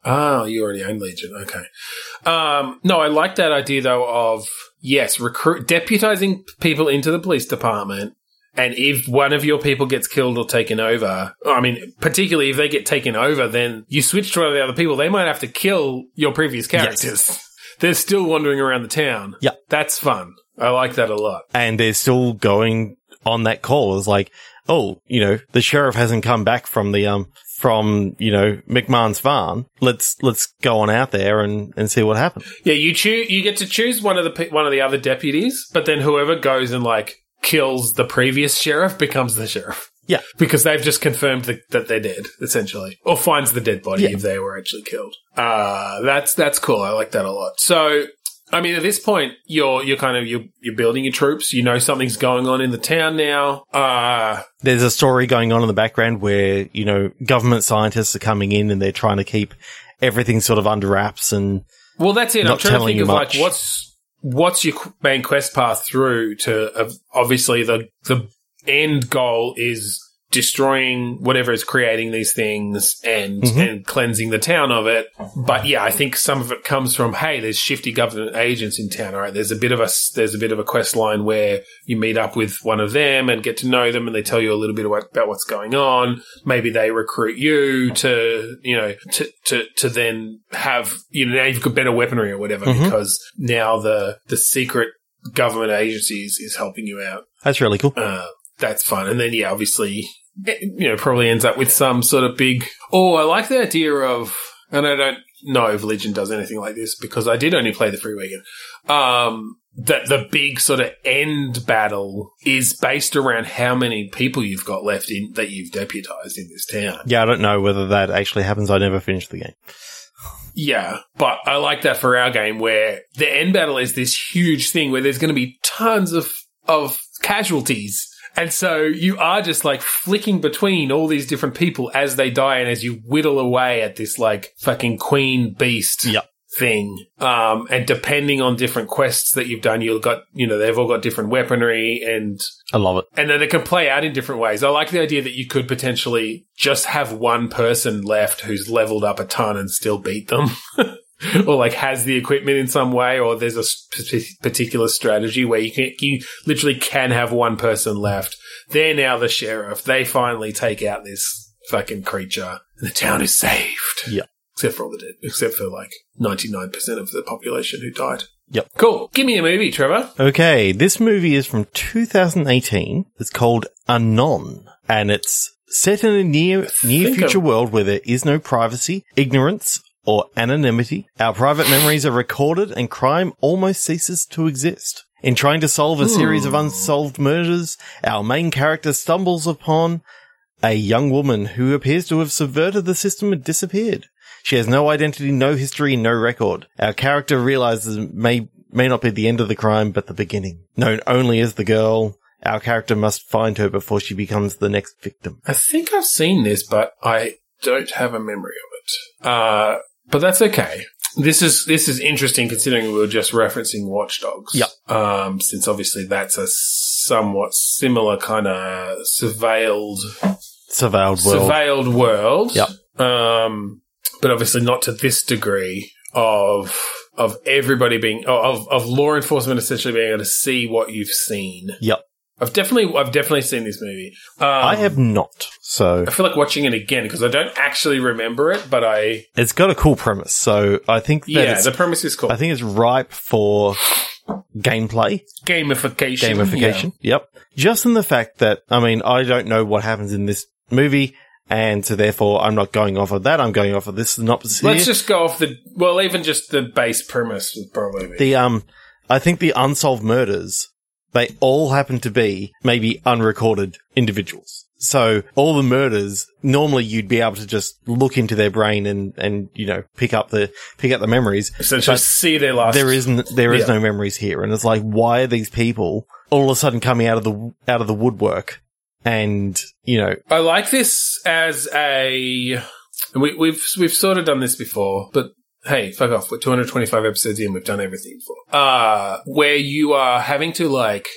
Oh, you already own Legion. Okay. Um, no, I like that idea though of yes, recruit deputizing people into the police department. And if one of your people gets killed or taken over, I mean, particularly if they get taken over, then you switch to one of the other people. They might have to kill your previous characters. They're still wandering around the town. Yeah. That's fun. I like that a lot. and they're still going on that call. It's like, oh, you know, the sheriff hasn't come back from the um from you know McMahon's farm. Let's let's go on out there and and see what happens. Yeah, you choose. You get to choose one of the pe- one of the other deputies, but then whoever goes and like kills the previous sheriff becomes the sheriff. Yeah. because they've just confirmed that, that they're dead, essentially, or finds the dead body Yeah. if they were actually killed. Uh that's that's cool. I like that a lot. So. I mean, at this point, you're you're kind of you're you're building your troops. You know something's going on in the town now. Uh There's a story going on in the background where you know government scientists are coming in and they're trying to keep everything sort of under wraps and Well, that's it. I'm trying to think of much. like what's what's your main quest path through to uh, obviously the the end goal is destroying whatever is creating these things and Mhm. and cleansing the town of it. But yeah, I think some of it comes from hey, there's shifty government agents in town. All right, there's a bit of a there's a bit of a quest line where you meet up with one of them and get to know them, and they tell you a little bit about, what's going on. Maybe they recruit you to you know to to to then have you know now you've got better weaponry or whatever Mhm. because now the the secret government agencies is helping you out. that's really cool. Uh, that's fun. And then, yeah, obviously, it, you know, probably ends up with some sort of big. Oh, I like the idea of, and I don't know if Legion does anything like this because I did only play the free weekend. Um, that the big sort of end battle is based around how many people you've got left in that you've deputized in this town. Yeah, I don't know whether that actually happens. I never finished the game. Yeah, but I like that for our game where the end battle is this huge thing where there's going to be tons of of casualties. And so you are just like flicking between all these different people as they die and as you whittle away at this like fucking queen beast Yep. thing. Um, and depending on different quests that you've done, you've got, you know, they've all got different weaponry and, I love it. and then it can play out in different ways. I like the idea that you could potentially just have one person left who's leveled up a ton and still beat them. or like has the equipment in some way, or there's a sp- particular strategy where you can, you literally can have one person left. They're now the sheriff. They finally take out this fucking creature. And the town is saved. Yeah. Except for all the dead, except for like 99% of the population who died. Yep. Cool. Give me a movie, Trevor. Okay, this movie is from 2018. It's called Anon, and it's set in a near near future world where there is no privacy, ignorance, or anonymity. Our private memories are recorded, and crime almost ceases to exist. In trying to solve a series of unsolved murders, our main character stumbles upon a young woman who appears to have subverted the system and disappeared. She has no identity, no history, no record. Our character realizes it may may not be the end of the crime, but the beginning. Known only as the girl, our character must find her before she becomes the next victim. I think I've seen this, but I don't have a memory of it. Uh, but that's okay. This is this is interesting considering we were just referencing Watch Dogs. Yep. Um, since obviously that's a somewhat similar kind of surveilled Surveilled world. surveilled world. Yep. Um, but obviously not to this degree of of everybody being of of law enforcement essentially being able to see what you've seen. Yep. I've definitely I've definitely seen this movie. Um, I have not. So I feel like watching it again because I don't actually remember it, but I it's got a cool premise. So I think that yeah, the premise is cool. I think it's ripe for gameplay, Gamification. gamification. Yep. Just in the fact that, I mean, I don't know what happens in this movie. And so therefore I'm not going off of that. I'm going off of this synopsis Yeah. here. Let's just go off the well, even just the base premise would probably the, um, I think the unsolved murders, they all happen to be maybe unrecorded individuals. So all the murders, normally you'd be able to just look into their brain and, and, you know, pick up the, pick up the memories. Essentially, see their last. there isn't there is Yeah. no memories here and it's like why are these people all of a sudden coming out of the out of the woodwork and you know I like this as a. We, we've we've sort of done this before, but hey, fuck off. We're 225 episodes in. We've done everything before. Uh, where you are having to like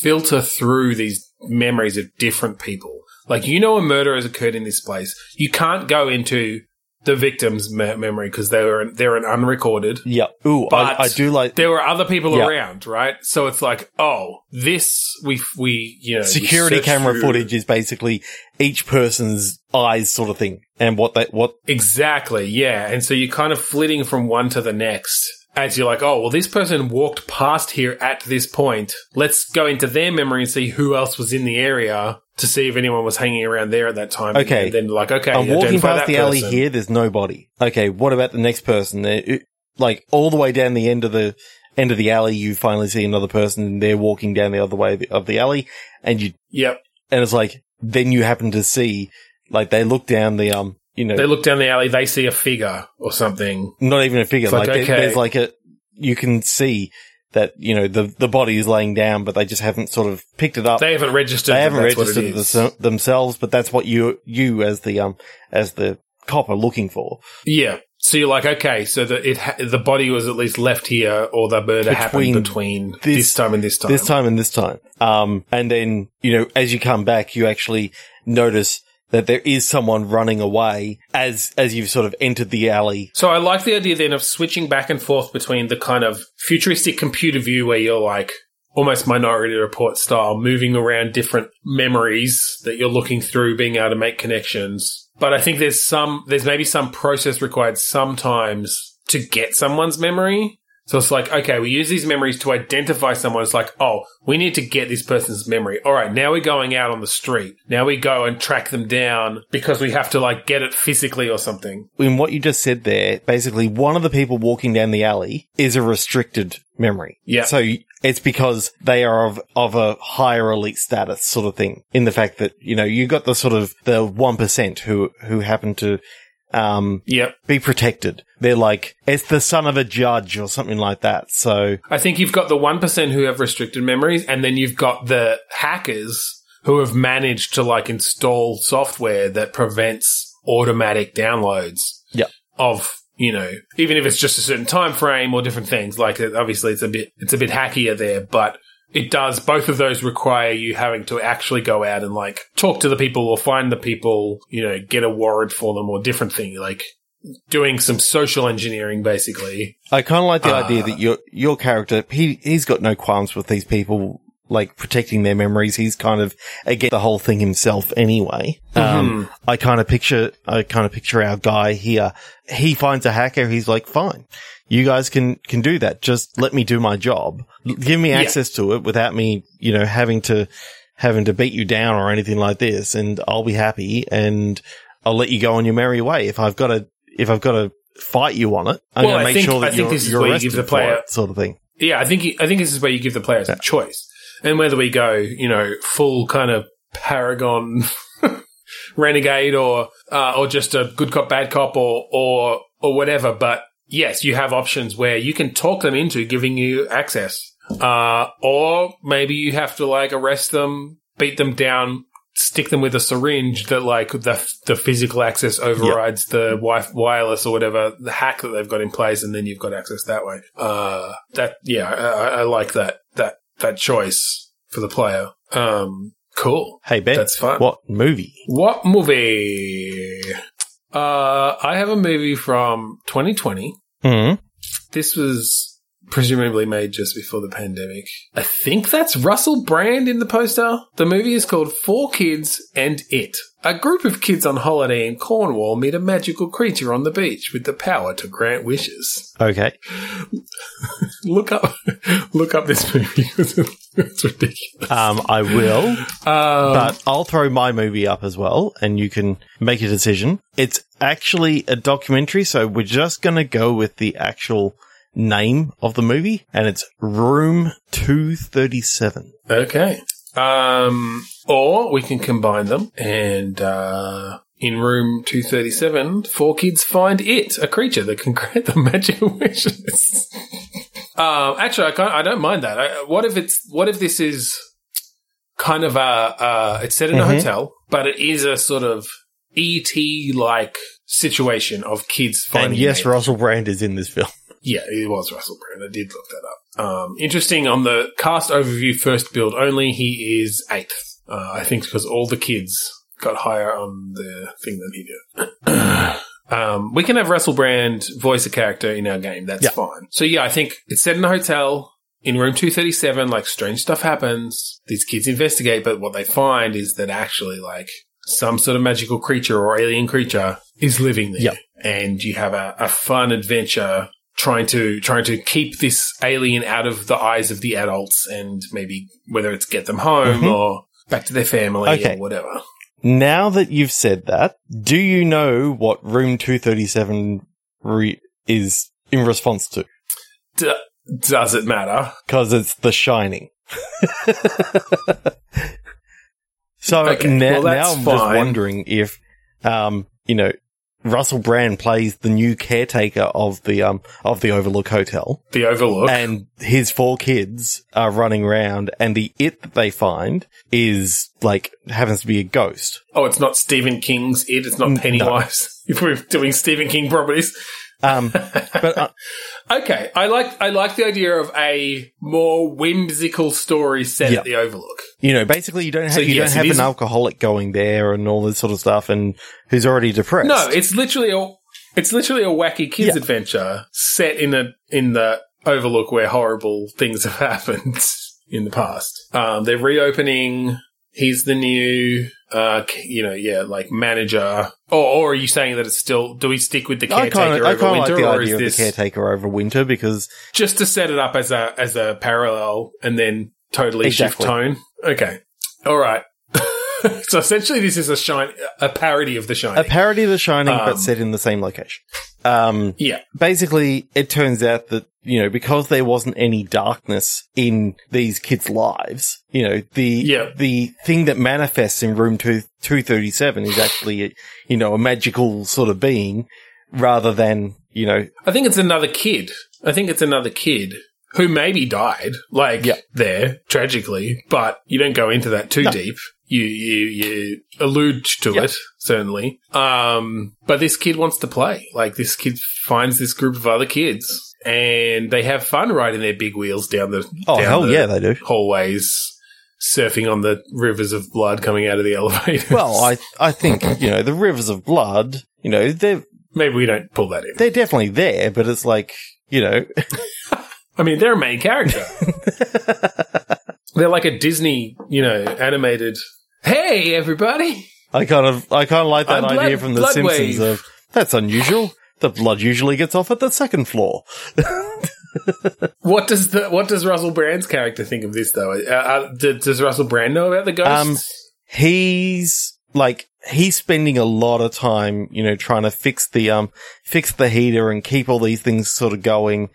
filter through these memories of different people. Like you know, a murder has occurred in this place. You can't go into the victim's me- memory because they were they're an unrecorded. yeah ooh But I, I do like There were other people Yeah. around, right? So it's like, oh, this we we you know security camera through- footage is basically each person's eyes sort of thing and what they what Exactly, yeah. And so you're kind of flitting from one to the next as you're like, oh, well, this person walked past here at this point. Let's go into their memory and see who else was in the area to see if anyone was hanging around there at that time. Okay. And then like, okay, I'm walking past the alley here there's nobody okay what about the next person There- it- like all the way down the end of the end of the alley you finally see another person and they're walking down the other way of the- of the alley and you Yep. and it's like then you happen to see like they look down the um you know They look down the alley, they see a figure or something. not even a figure. It's Like, like, there- there's like a, you can see that, you know, the, the body is laying down, but they just haven't sort of picked it up. They haven't registered. They haven't registered it it is. these- themselves, but that's what you, you as the, um, as the cop are looking for. Yeah. So you're like, okay, so the it ha- the body was at least left here, or the murder happened Between between this- this, time and this time. This time and this time. Um, and then, you know, as you come back, you actually notice that there is someone running away as, as you've sort of entered the alley. So I like the idea then of switching back and forth between the kind of futuristic computer view where you're like almost minority report style, moving around different memories that you're looking through, being able to make connections. But I think there's some, there's maybe some process required sometimes to get someone's memory. So it's like, okay, we use these memories to identify someone. It's like, oh, we need to get this person's memory. All right, now we're going out on the street. Now we go and track them down because we have to like get it physically or something. in what you just said there, basically one of the people walking down the alley is a restricted memory. Yeah. So it's because they are of, of a higher elite status sort of thing in the fact that, you know, you got the sort of the 1% who, who happen to, um, Yep. be protected. They're like, it's the son of a judge or something like that. So I think you've got the 1% who have restricted memories, and then you've got the hackers who have managed to like install software that prevents automatic downloads Yep. of you know, even if it's just a certain time frame or different things, like obviously it's a bit, it's a bit hackier there, but it does, both of those require you having to actually go out and like talk to the people or find the people, you know, get a warrant for them or different thing, like doing some social engineering basically. I kind of like the Uh, idea that your your character he he's got no qualms with these people like protecting their memories. He's kind of against the whole thing himself anyway. Um, I kind of picture I kind of picture our guy here. He finds a hacker. He's like, fine, you guys can can do that. Just let me do my job. Give me Yeah. access to it without me, you know, having to having to beat you down or anything like this, and I'll be happy and I'll let you go on your merry way. If I've got to if I've got to fight you on it, I'm Well, going to make think- sure that think you're, this is you're where you arrested give the player- it, sort of thing. Yeah, I think you- I think this is where you give the players a choice, and whether we go, you know, full kind of paragon renegade or uh, or just a good cop bad cop or or or whatever. But yes, you have options where you can talk them into giving you access, uh, or maybe you have to like arrest them, beat them down. Stick them with a syringe that, like, the the physical access overrides the wi- wireless or whatever the hack that they've got in place, and then you've got access that way. Uh, that yeah, I, I like that that that choice for the player. Um, cool. Hey Ben, That's fine. What movie? What movie? Uh, I have a movie from 2020. hmm This was presumably made just before the pandemic. I think that's Russell Brand in the poster. The movie is called Four Kids and It. A group of kids on holiday in Cornwall meet a magical creature on the beach with the power to grant wishes. Okay. Look up, look up this movie. it's ridiculous. Um, I will, Um, but I'll throw my movie up as well, and you can make a decision. It's actually a documentary, so we're just going to go with the actual name of the movie, and it's Room 237. Okay. Um, or we can combine them and, uh, in room 237, four kids find it, a creature that can grant them magical wishes. um, actually, I can't, I don't mind that. I, what if it's, what if this is kind of a, uh, it's set in a Mhm. hotel, but it is a sort of ET like situation of kids finding And yes, it. Russell Brand is in this film. Yeah, it was Russell Brand. I did look that up. Um, interesting on the cast overview first billed only, he is eighth. Uh, I think because all the kids got higher on the thing than he did. um, we can have Russell Brand voice a character in our game. That's Yeah. fine. So yeah, I think it's set in a hotel. In room 237, like strange stuff happens. These kids investigate, but what they find is that actually like some sort of magical creature or alien creature is living there. And you have a, a fun adventure trying to trying to keep this alien out of the eyes of the adults and maybe whether it's get them home Mhm. or back to their family Okay. or whatever. Now that you've said that, do you know what Room 237 re- is in response to? D- does it matter? Because it's The Shining. so Okay, now, well, now I'm just wondering if, um, you know, Russell Brand plays the new caretaker of the um of the Overlook Hotel, The Overlook. and his four kids are running around, and the it that they find is like happens to be a ghost. oh, it's not Stephen King's It. It's not no. Pennywise. if we're doing Stephen King properties. Um, but uh, Okay, I like I like the idea of a more whimsical story set Yeah. at the Overlook. you know, basically, you don't have So, you yes, don't have an alcoholic going there and all this sort of stuff, and who's already depressed. No, it's literally a it's literally a wacky kids Yeah. adventure set in a in the Overlook where horrible things have happened in the past. Um, they're reopening. He's the new, uh, you know, yeah, like manager. Or, or are you saying that it's still? Do we stick with the I caretaker I over kind of like winter, the or is idea of the this caretaker over winter because just to set it up as a as a parallel and then totally shift tone? Okay, all right. so essentially, this is a shine a parody of the Shining, a parody of The Shining, Um, but set in the same location. Um, yeah, basically, it turns out that, you know, because there wasn't any darkness in these kids' lives, you know, the, Yeah. the thing that manifests in room two, 237 is actually, you know, a magical sort of being rather than, you know, I think it's another kid. I think it's another kid who maybe died, like Yeah. there tragically, but you don't go into that too No. deep. You you you allude to Yeah. it certainly. Um, but this kid wants to play. Like this kid finds this group of other kids, and they have fun riding their big wheels down the Oh down hell the yeah, they do. hallways, surfing on the rivers of blood coming out of the elevator. Well, I I think you know the rivers of blood. You know they're maybe we don't pull that in. they're definitely there, but it's like you know I mean, they're a main character. they're like a Disney, you know, animated. Hey, everybody! I kind of I kind of like that I'm blood- idea from The Simpsons wave. of that's unusual. The blood usually gets off at the second floor. What does the what does Russell Brand's character think of this though? Uh, uh, does Russell Brand know about the ghosts? he's like he's spending a lot of time, you know, trying to fix the um fix the heater and keep all these things sort of going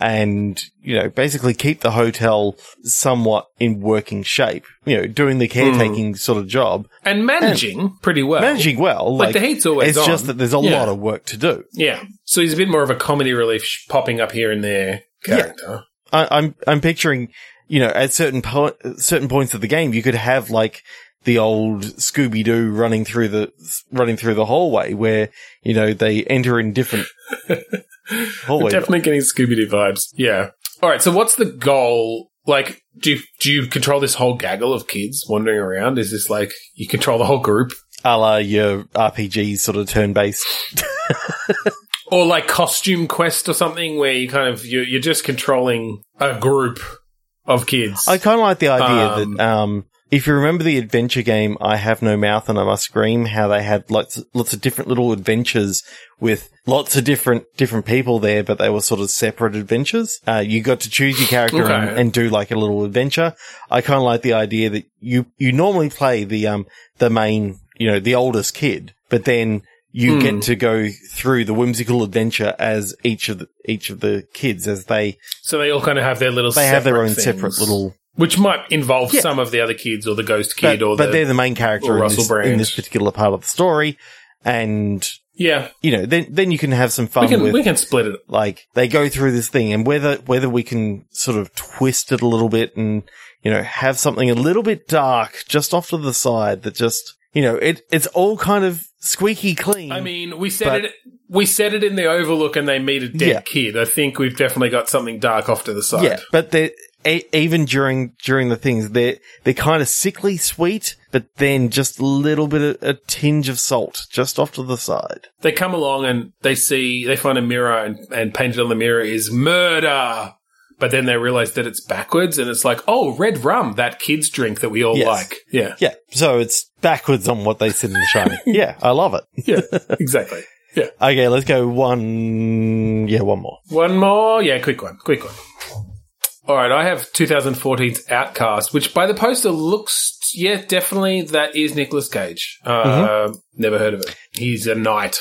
and you know basically keep the hotel somewhat in working shape. You know, doing the caretaking hmm. sort of job, and managing pretty well. managing well. like, Like, the heat's always it's on. just that there's a Yeah. lot of work to do. yeah. So he's a bit more of a comedy relief sh- popping up here and there character. I, I'm I'm picturing, you know, at certain po- certain points of the game, you could have like the old Scooby Doo running through the running through the hallway where you know they enter in different hallways. Definitely getting Scooby Doo vibes. Yeah. All right. So what's the goal? Like, do you, do you control this whole gaggle of kids wandering around? Is this like you control the whole group, a la your RPG sort of turn based. or like costume quest or something where you kind of you're, you're just controlling a group of kids? I kind of like the idea Um, that um, if you remember the adventure game, I have no mouth and I must scream. How they had lots lots of different little adventures with lots of different different people there, but they were sort of separate adventures. Uh, you got to choose your character and, Okay. and do like a little adventure. I kind of like the idea that you you normally play the um the main you know the oldest kid, but then. You Hmm. get to go through the whimsical adventure as each of the, each of the kids as they so they all kind of have their little. they have their own things, separate little which might involve Yeah. some of the other kids or the ghost kid but, or but the they're the main character in Russell this, in this particular part of the story, and yeah. you know, then then you can have some fun We can with we can split it. like they go through this thing, and whether whether we can sort of twist it a little bit and you know have something a little bit dark just off to the side that just you know it it's all kind of squeaky clean. I mean, we said But- it. We said it in the Overlook, and they meet a dead Yeah. kid. I think we've definitely got something dark off to the side. yeah, but they e- even during during the things they're they're kind of sickly sweet, but then just a little bit of a tinge of salt just off to the side. They come along and they see they find a mirror, and, and painted on the mirror is murder. But then they realize that it's backwards, and it's like, oh, red rum, that kids drink that we all Yes. like. Yeah, Yeah, so it's backwards on what they said in the Shining. yeah, I love it. yeah, exactly. Yeah, Okay, let's go one. Yeah, one more. one more. Yeah, quick one, quick one. All right, I have 2014's Outcast, which by the poster looks, yeah, definitely that is Nicolas Cage. Uh, Never heard of it. He's a knight.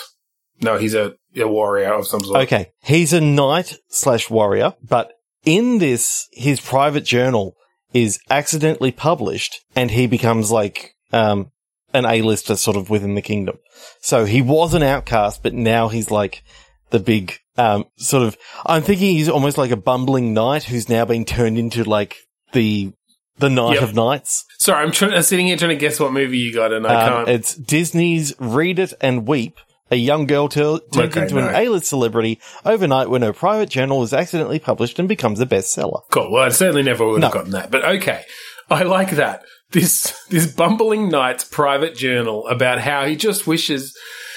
No, he's a, a warrior of some sort. Okay, he's a knight slash warrior, but in this, his private journal is accidentally published, and he becomes like um an A-lister sort of within the kingdom. So he was an outcast, but now he's like the big um sort of. I'm thinking he's almost like a bumbling knight who's now been turned into like the the knight Yep. of knights. Sorry, I'm, trying, I'm sitting here trying to guess what movie you got, and I Um, can't. it's Disney's Read It and Weep. A young girl tur- turns Okay, into an. A-list celebrity overnight when her private journal is accidentally published and becomes a bestseller. Cool. Well, I certainly never would have No. gotten that, but okay. I like that. This this bumbling knight's private journal about how he just wishes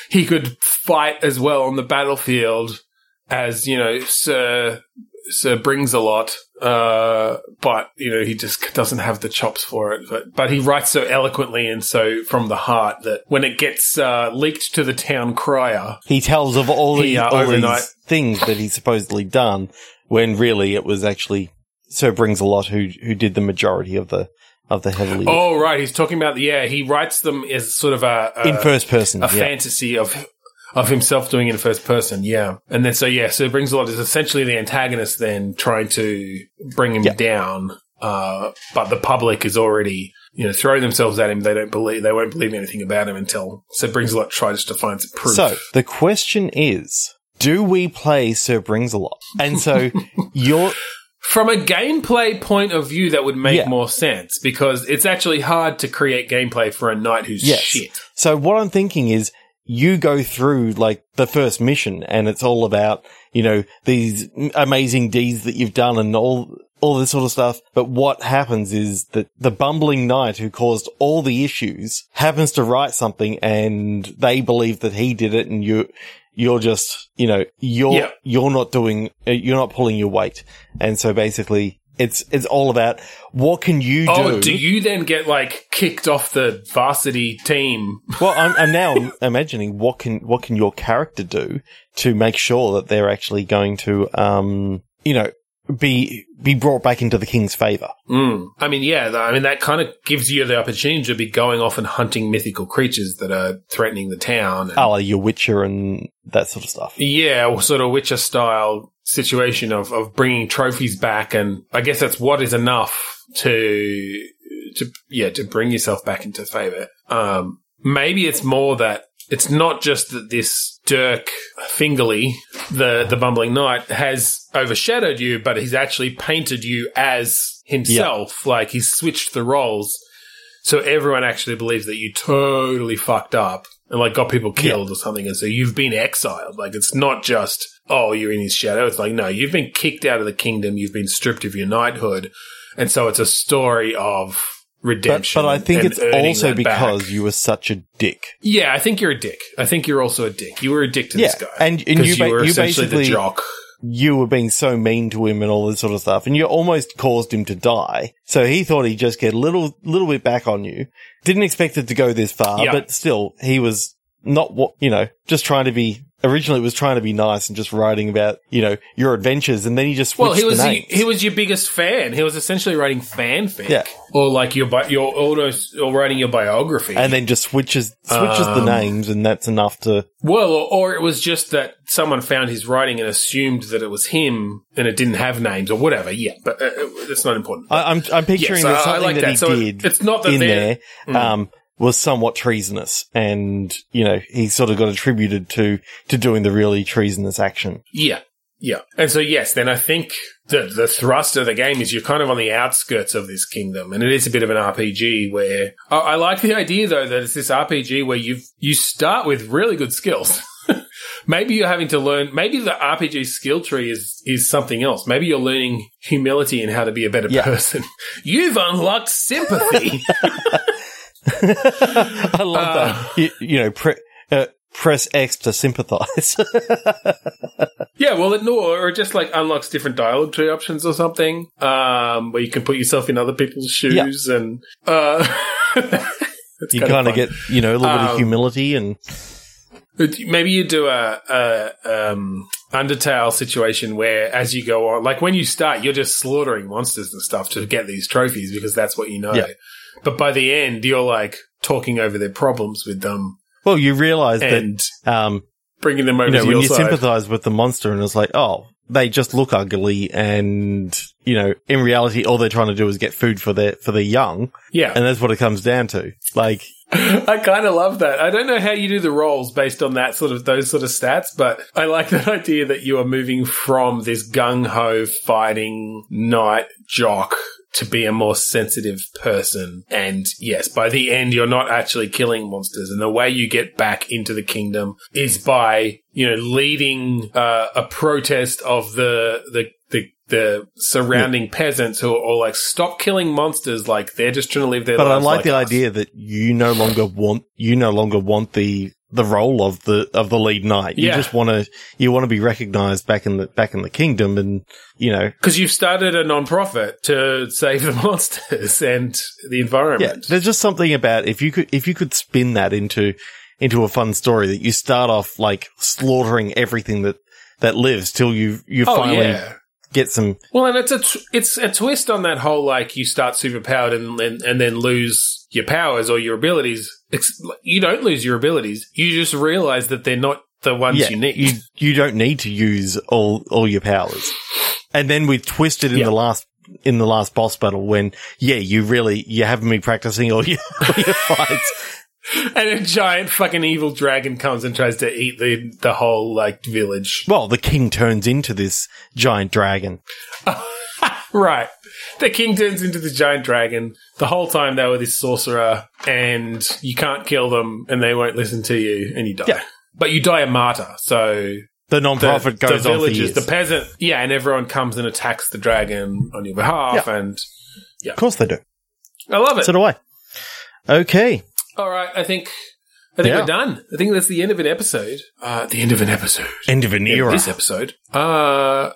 he could fight as well on the battlefield as you know Sir Sir brings a lot, uh, but you know he just doesn't have the chops for it. But but he writes so eloquently and so from the heart that when it gets uh, leaked to the town crier, He tells of all, He, these, uh, all these things that he's supposedly done, when really it was actually Sir Brings a Lot who who did the majority of the of the heavily oh right, he's talking about yeah he writes them as sort of a, a in first person. a yeah. fantasy of of himself doing it in first person, yeah. And then so yeah, so it brings a lot is essentially the antagonist then trying to bring him Yeah. down. Uh, but the public is already, you know, throwing themselves at him. They don't believe, they won't believe anything about him until, Sir Brings a Lot tries to find some proof. So the question is, do we play Sir Brings a Lot? And so you're From a gameplay point of view, that would make Yeah. more sense because it's actually hard to create gameplay for a knight who's Yes. shit. So what I'm thinking is you go through like the first mission and it's all about, you know, these amazing deeds that you've done and all, all this sort of stuff. But what happens is that the bumbling knight who caused all the issues happens to write something and they believe that he did it and you, you're just, you know, you're, Yeah. you're not doing, uh, you're not pulling your weight. And so basically it's, it's all about what can you do. Oh, do you then get like kicked off the varsity team? Well, I'm, I'm now imagining what can what can your character do to make sure that they're actually going to, um, you know, be be brought back into the king's favor. Mm. I mean, yeah, I mean, that kind of gives you the opportunity to be going off and hunting mythical creatures that are threatening the town. And, a la your Witcher and that sort of stuff. Yeah, or sort of Witcher style situation of, of bringing trophies back. And I guess that's what is enough to, to, yeah, to bring yourself back into favor. Um, maybe it's more that it's not just that this Dirk Fingerly, the, the bumbling knight, has overshadowed you, but he's actually painted you as himself. Like he's switched the roles. So everyone actually believes that you totally fucked up and like got people killed or something. And so you've been exiled. Like it's not just, oh, you're in his shadow. It's like, no, you've been kicked out of the kingdom. You've been stripped of your knighthood. And so it's a story of redemption. but I think it's also because back. you were such a dick. Yeah, I think you're a dick. I think you're also a dick. You were a dick to Yeah, this guy. and- and you ba- were you essentially the basically- jock. You were being so mean to him and all this sort of stuff, and you almost caused him to die. So he thought he'd just get a little little bit back on you. Didn't expect it to go this far, Yeah. but still, he was not what you know, just trying to be. Originally, it was trying to be nice and just writing about you know your adventures, and then he just switched Well, he was the the, he was your biggest fan. He was essentially writing fanfic, Yeah. or like your bi- your almost or writing your biography. and then just switches switches the Um, names, and that's enough to. well, or, or it was just that someone found his writing and assumed that it was him, and it didn't have names or whatever. Yeah, but uh, uh, that's not important. I, I'm I'm picturing so that I- something like that, that. he So it- did it's not that in there um, was somewhat treasonous, and you know he sort of got attributed to to doing the really treasonous action. Yeah. Yeah. And so, yes, then I think the, the thrust of the game is you're kind of on the outskirts of this kingdom. And it is a bit of an RPG where I, I like the idea though that it's this RPG where you you start with really good skills. maybe you're having to learn, maybe the RPG skill tree is, is something else. Maybe you're learning humility and how to be a better Yeah. person. You've unlocked sympathy. I love Uh. that. You, you know, pre- uh, press X to sympathize. Yeah, well, it, no, or it just like unlocks different dialogue tree options or something, um, where you can put yourself in other people's shoes and, uh, you kinda kind of fun. get you know a little bit of Um, humility and maybe you do a, a um, Undertale situation where, as you go on, like when you start, you're just slaughtering monsters and stuff to get these trophies because that's what you know. Yeah. But by the end, you're like talking over their problems with them well, you realize and that um, bringing them over you know to when you side. sympathize with the monster, and it's like, oh, they just look ugly, and you know, in reality, all they're trying to do is get food for their for their young, yeah. and that's what it comes down to. Like, I kind of love that. I don't know how you do the rolls based on that sort of those sort of stats, but I like that idea that you are moving from this gung ho fighting knight jock to be a more sensitive person. And yes, by the end, you're not actually killing monsters. And the way you get back into the kingdom is by, you know, leading uh, a protest of the, the, the, the surrounding peasants who are all like, stop killing monsters. Like they're just trying to live their lives. but I lives. like the us." idea that you no longer want you no longer want the the role of the of the lead knight. You just want to you want to be recognized back in the back in the kingdom, and you know, Because you've started a non-profit to save the monsters and the environment. yeah. There's just something about if you could if you could spin that into into a fun story that you start off like slaughtering everything that that lives till you you oh finally yeah. get some Well, and it's a t- it's a twist on that whole like you start superpowered and then and then lose your powers or your abilities. You don't lose your abilities. You just realize that they're not the ones yeah, you need. you you don't need to use all all your powers. And then we twisted in Yeah. the last in the last boss battle when yeah, you really you haven't been practicing all your, all your fights. and a giant fucking evil dragon comes and tries to eat the the whole like village. Well, the king turns into this giant dragon. Right. The king turns into the giant dragon. The whole time they were this sorcerer, and you can't kill them, and they won't listen to you, and you die. Yeah. But you die a martyr, so The non-profit the, goes the on for villagers, years. the peasant, yeah, and everyone comes and attacks the dragon on your behalf, and yeah, of course they do. I love it. So do I. Okay. All right, I think I think Yeah. we're done. I think that's the end of an episode. Uh, the end of an episode. End of an era. This episode. Uh,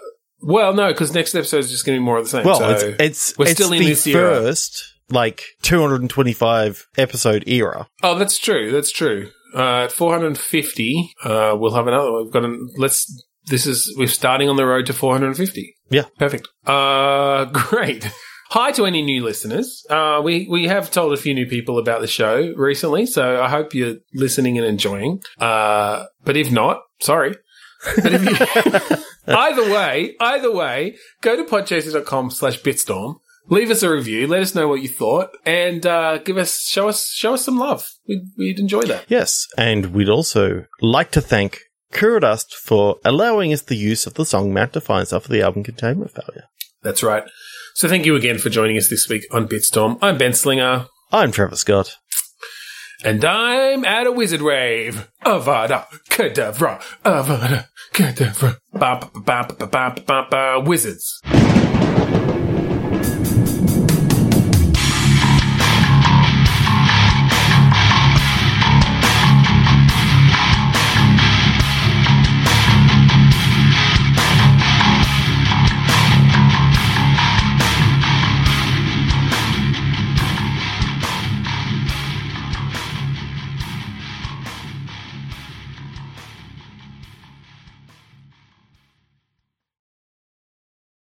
well, no, because next episode is just going to be more of the same. Well, so it's it's we're it's still in the this era. first like 225 episode era. oh, that's true. That's true. Uh, at 450, uh, we'll have another. We've got an. Let's. This is we're starting on the road to 450. Yeah. Perfect. Uh, great. Hi to any new listeners. Uh, we, we have told a few new people about the show recently, so I hope you're listening and enjoying. Uh, but if not, sorry. But if you, either way, either way, go to podchaser.com slash bitstorm. Leave us a review. Let us know what you thought and, uh, give us, show us, show us some love. We'd, we'd enjoy that. Yes, and we'd also like to thank Kuradust for allowing us the use of the song Mount Defiance after the album Containment Failure. That's right. So thank you again for joining us this week on Bitstorm. I'm Ben Slinger. I'm Trevor Scott. And I'm at a wizard rave. Avada Kedavra. Avada Kedavra. Ba ba ba ba ba ba. Wizards.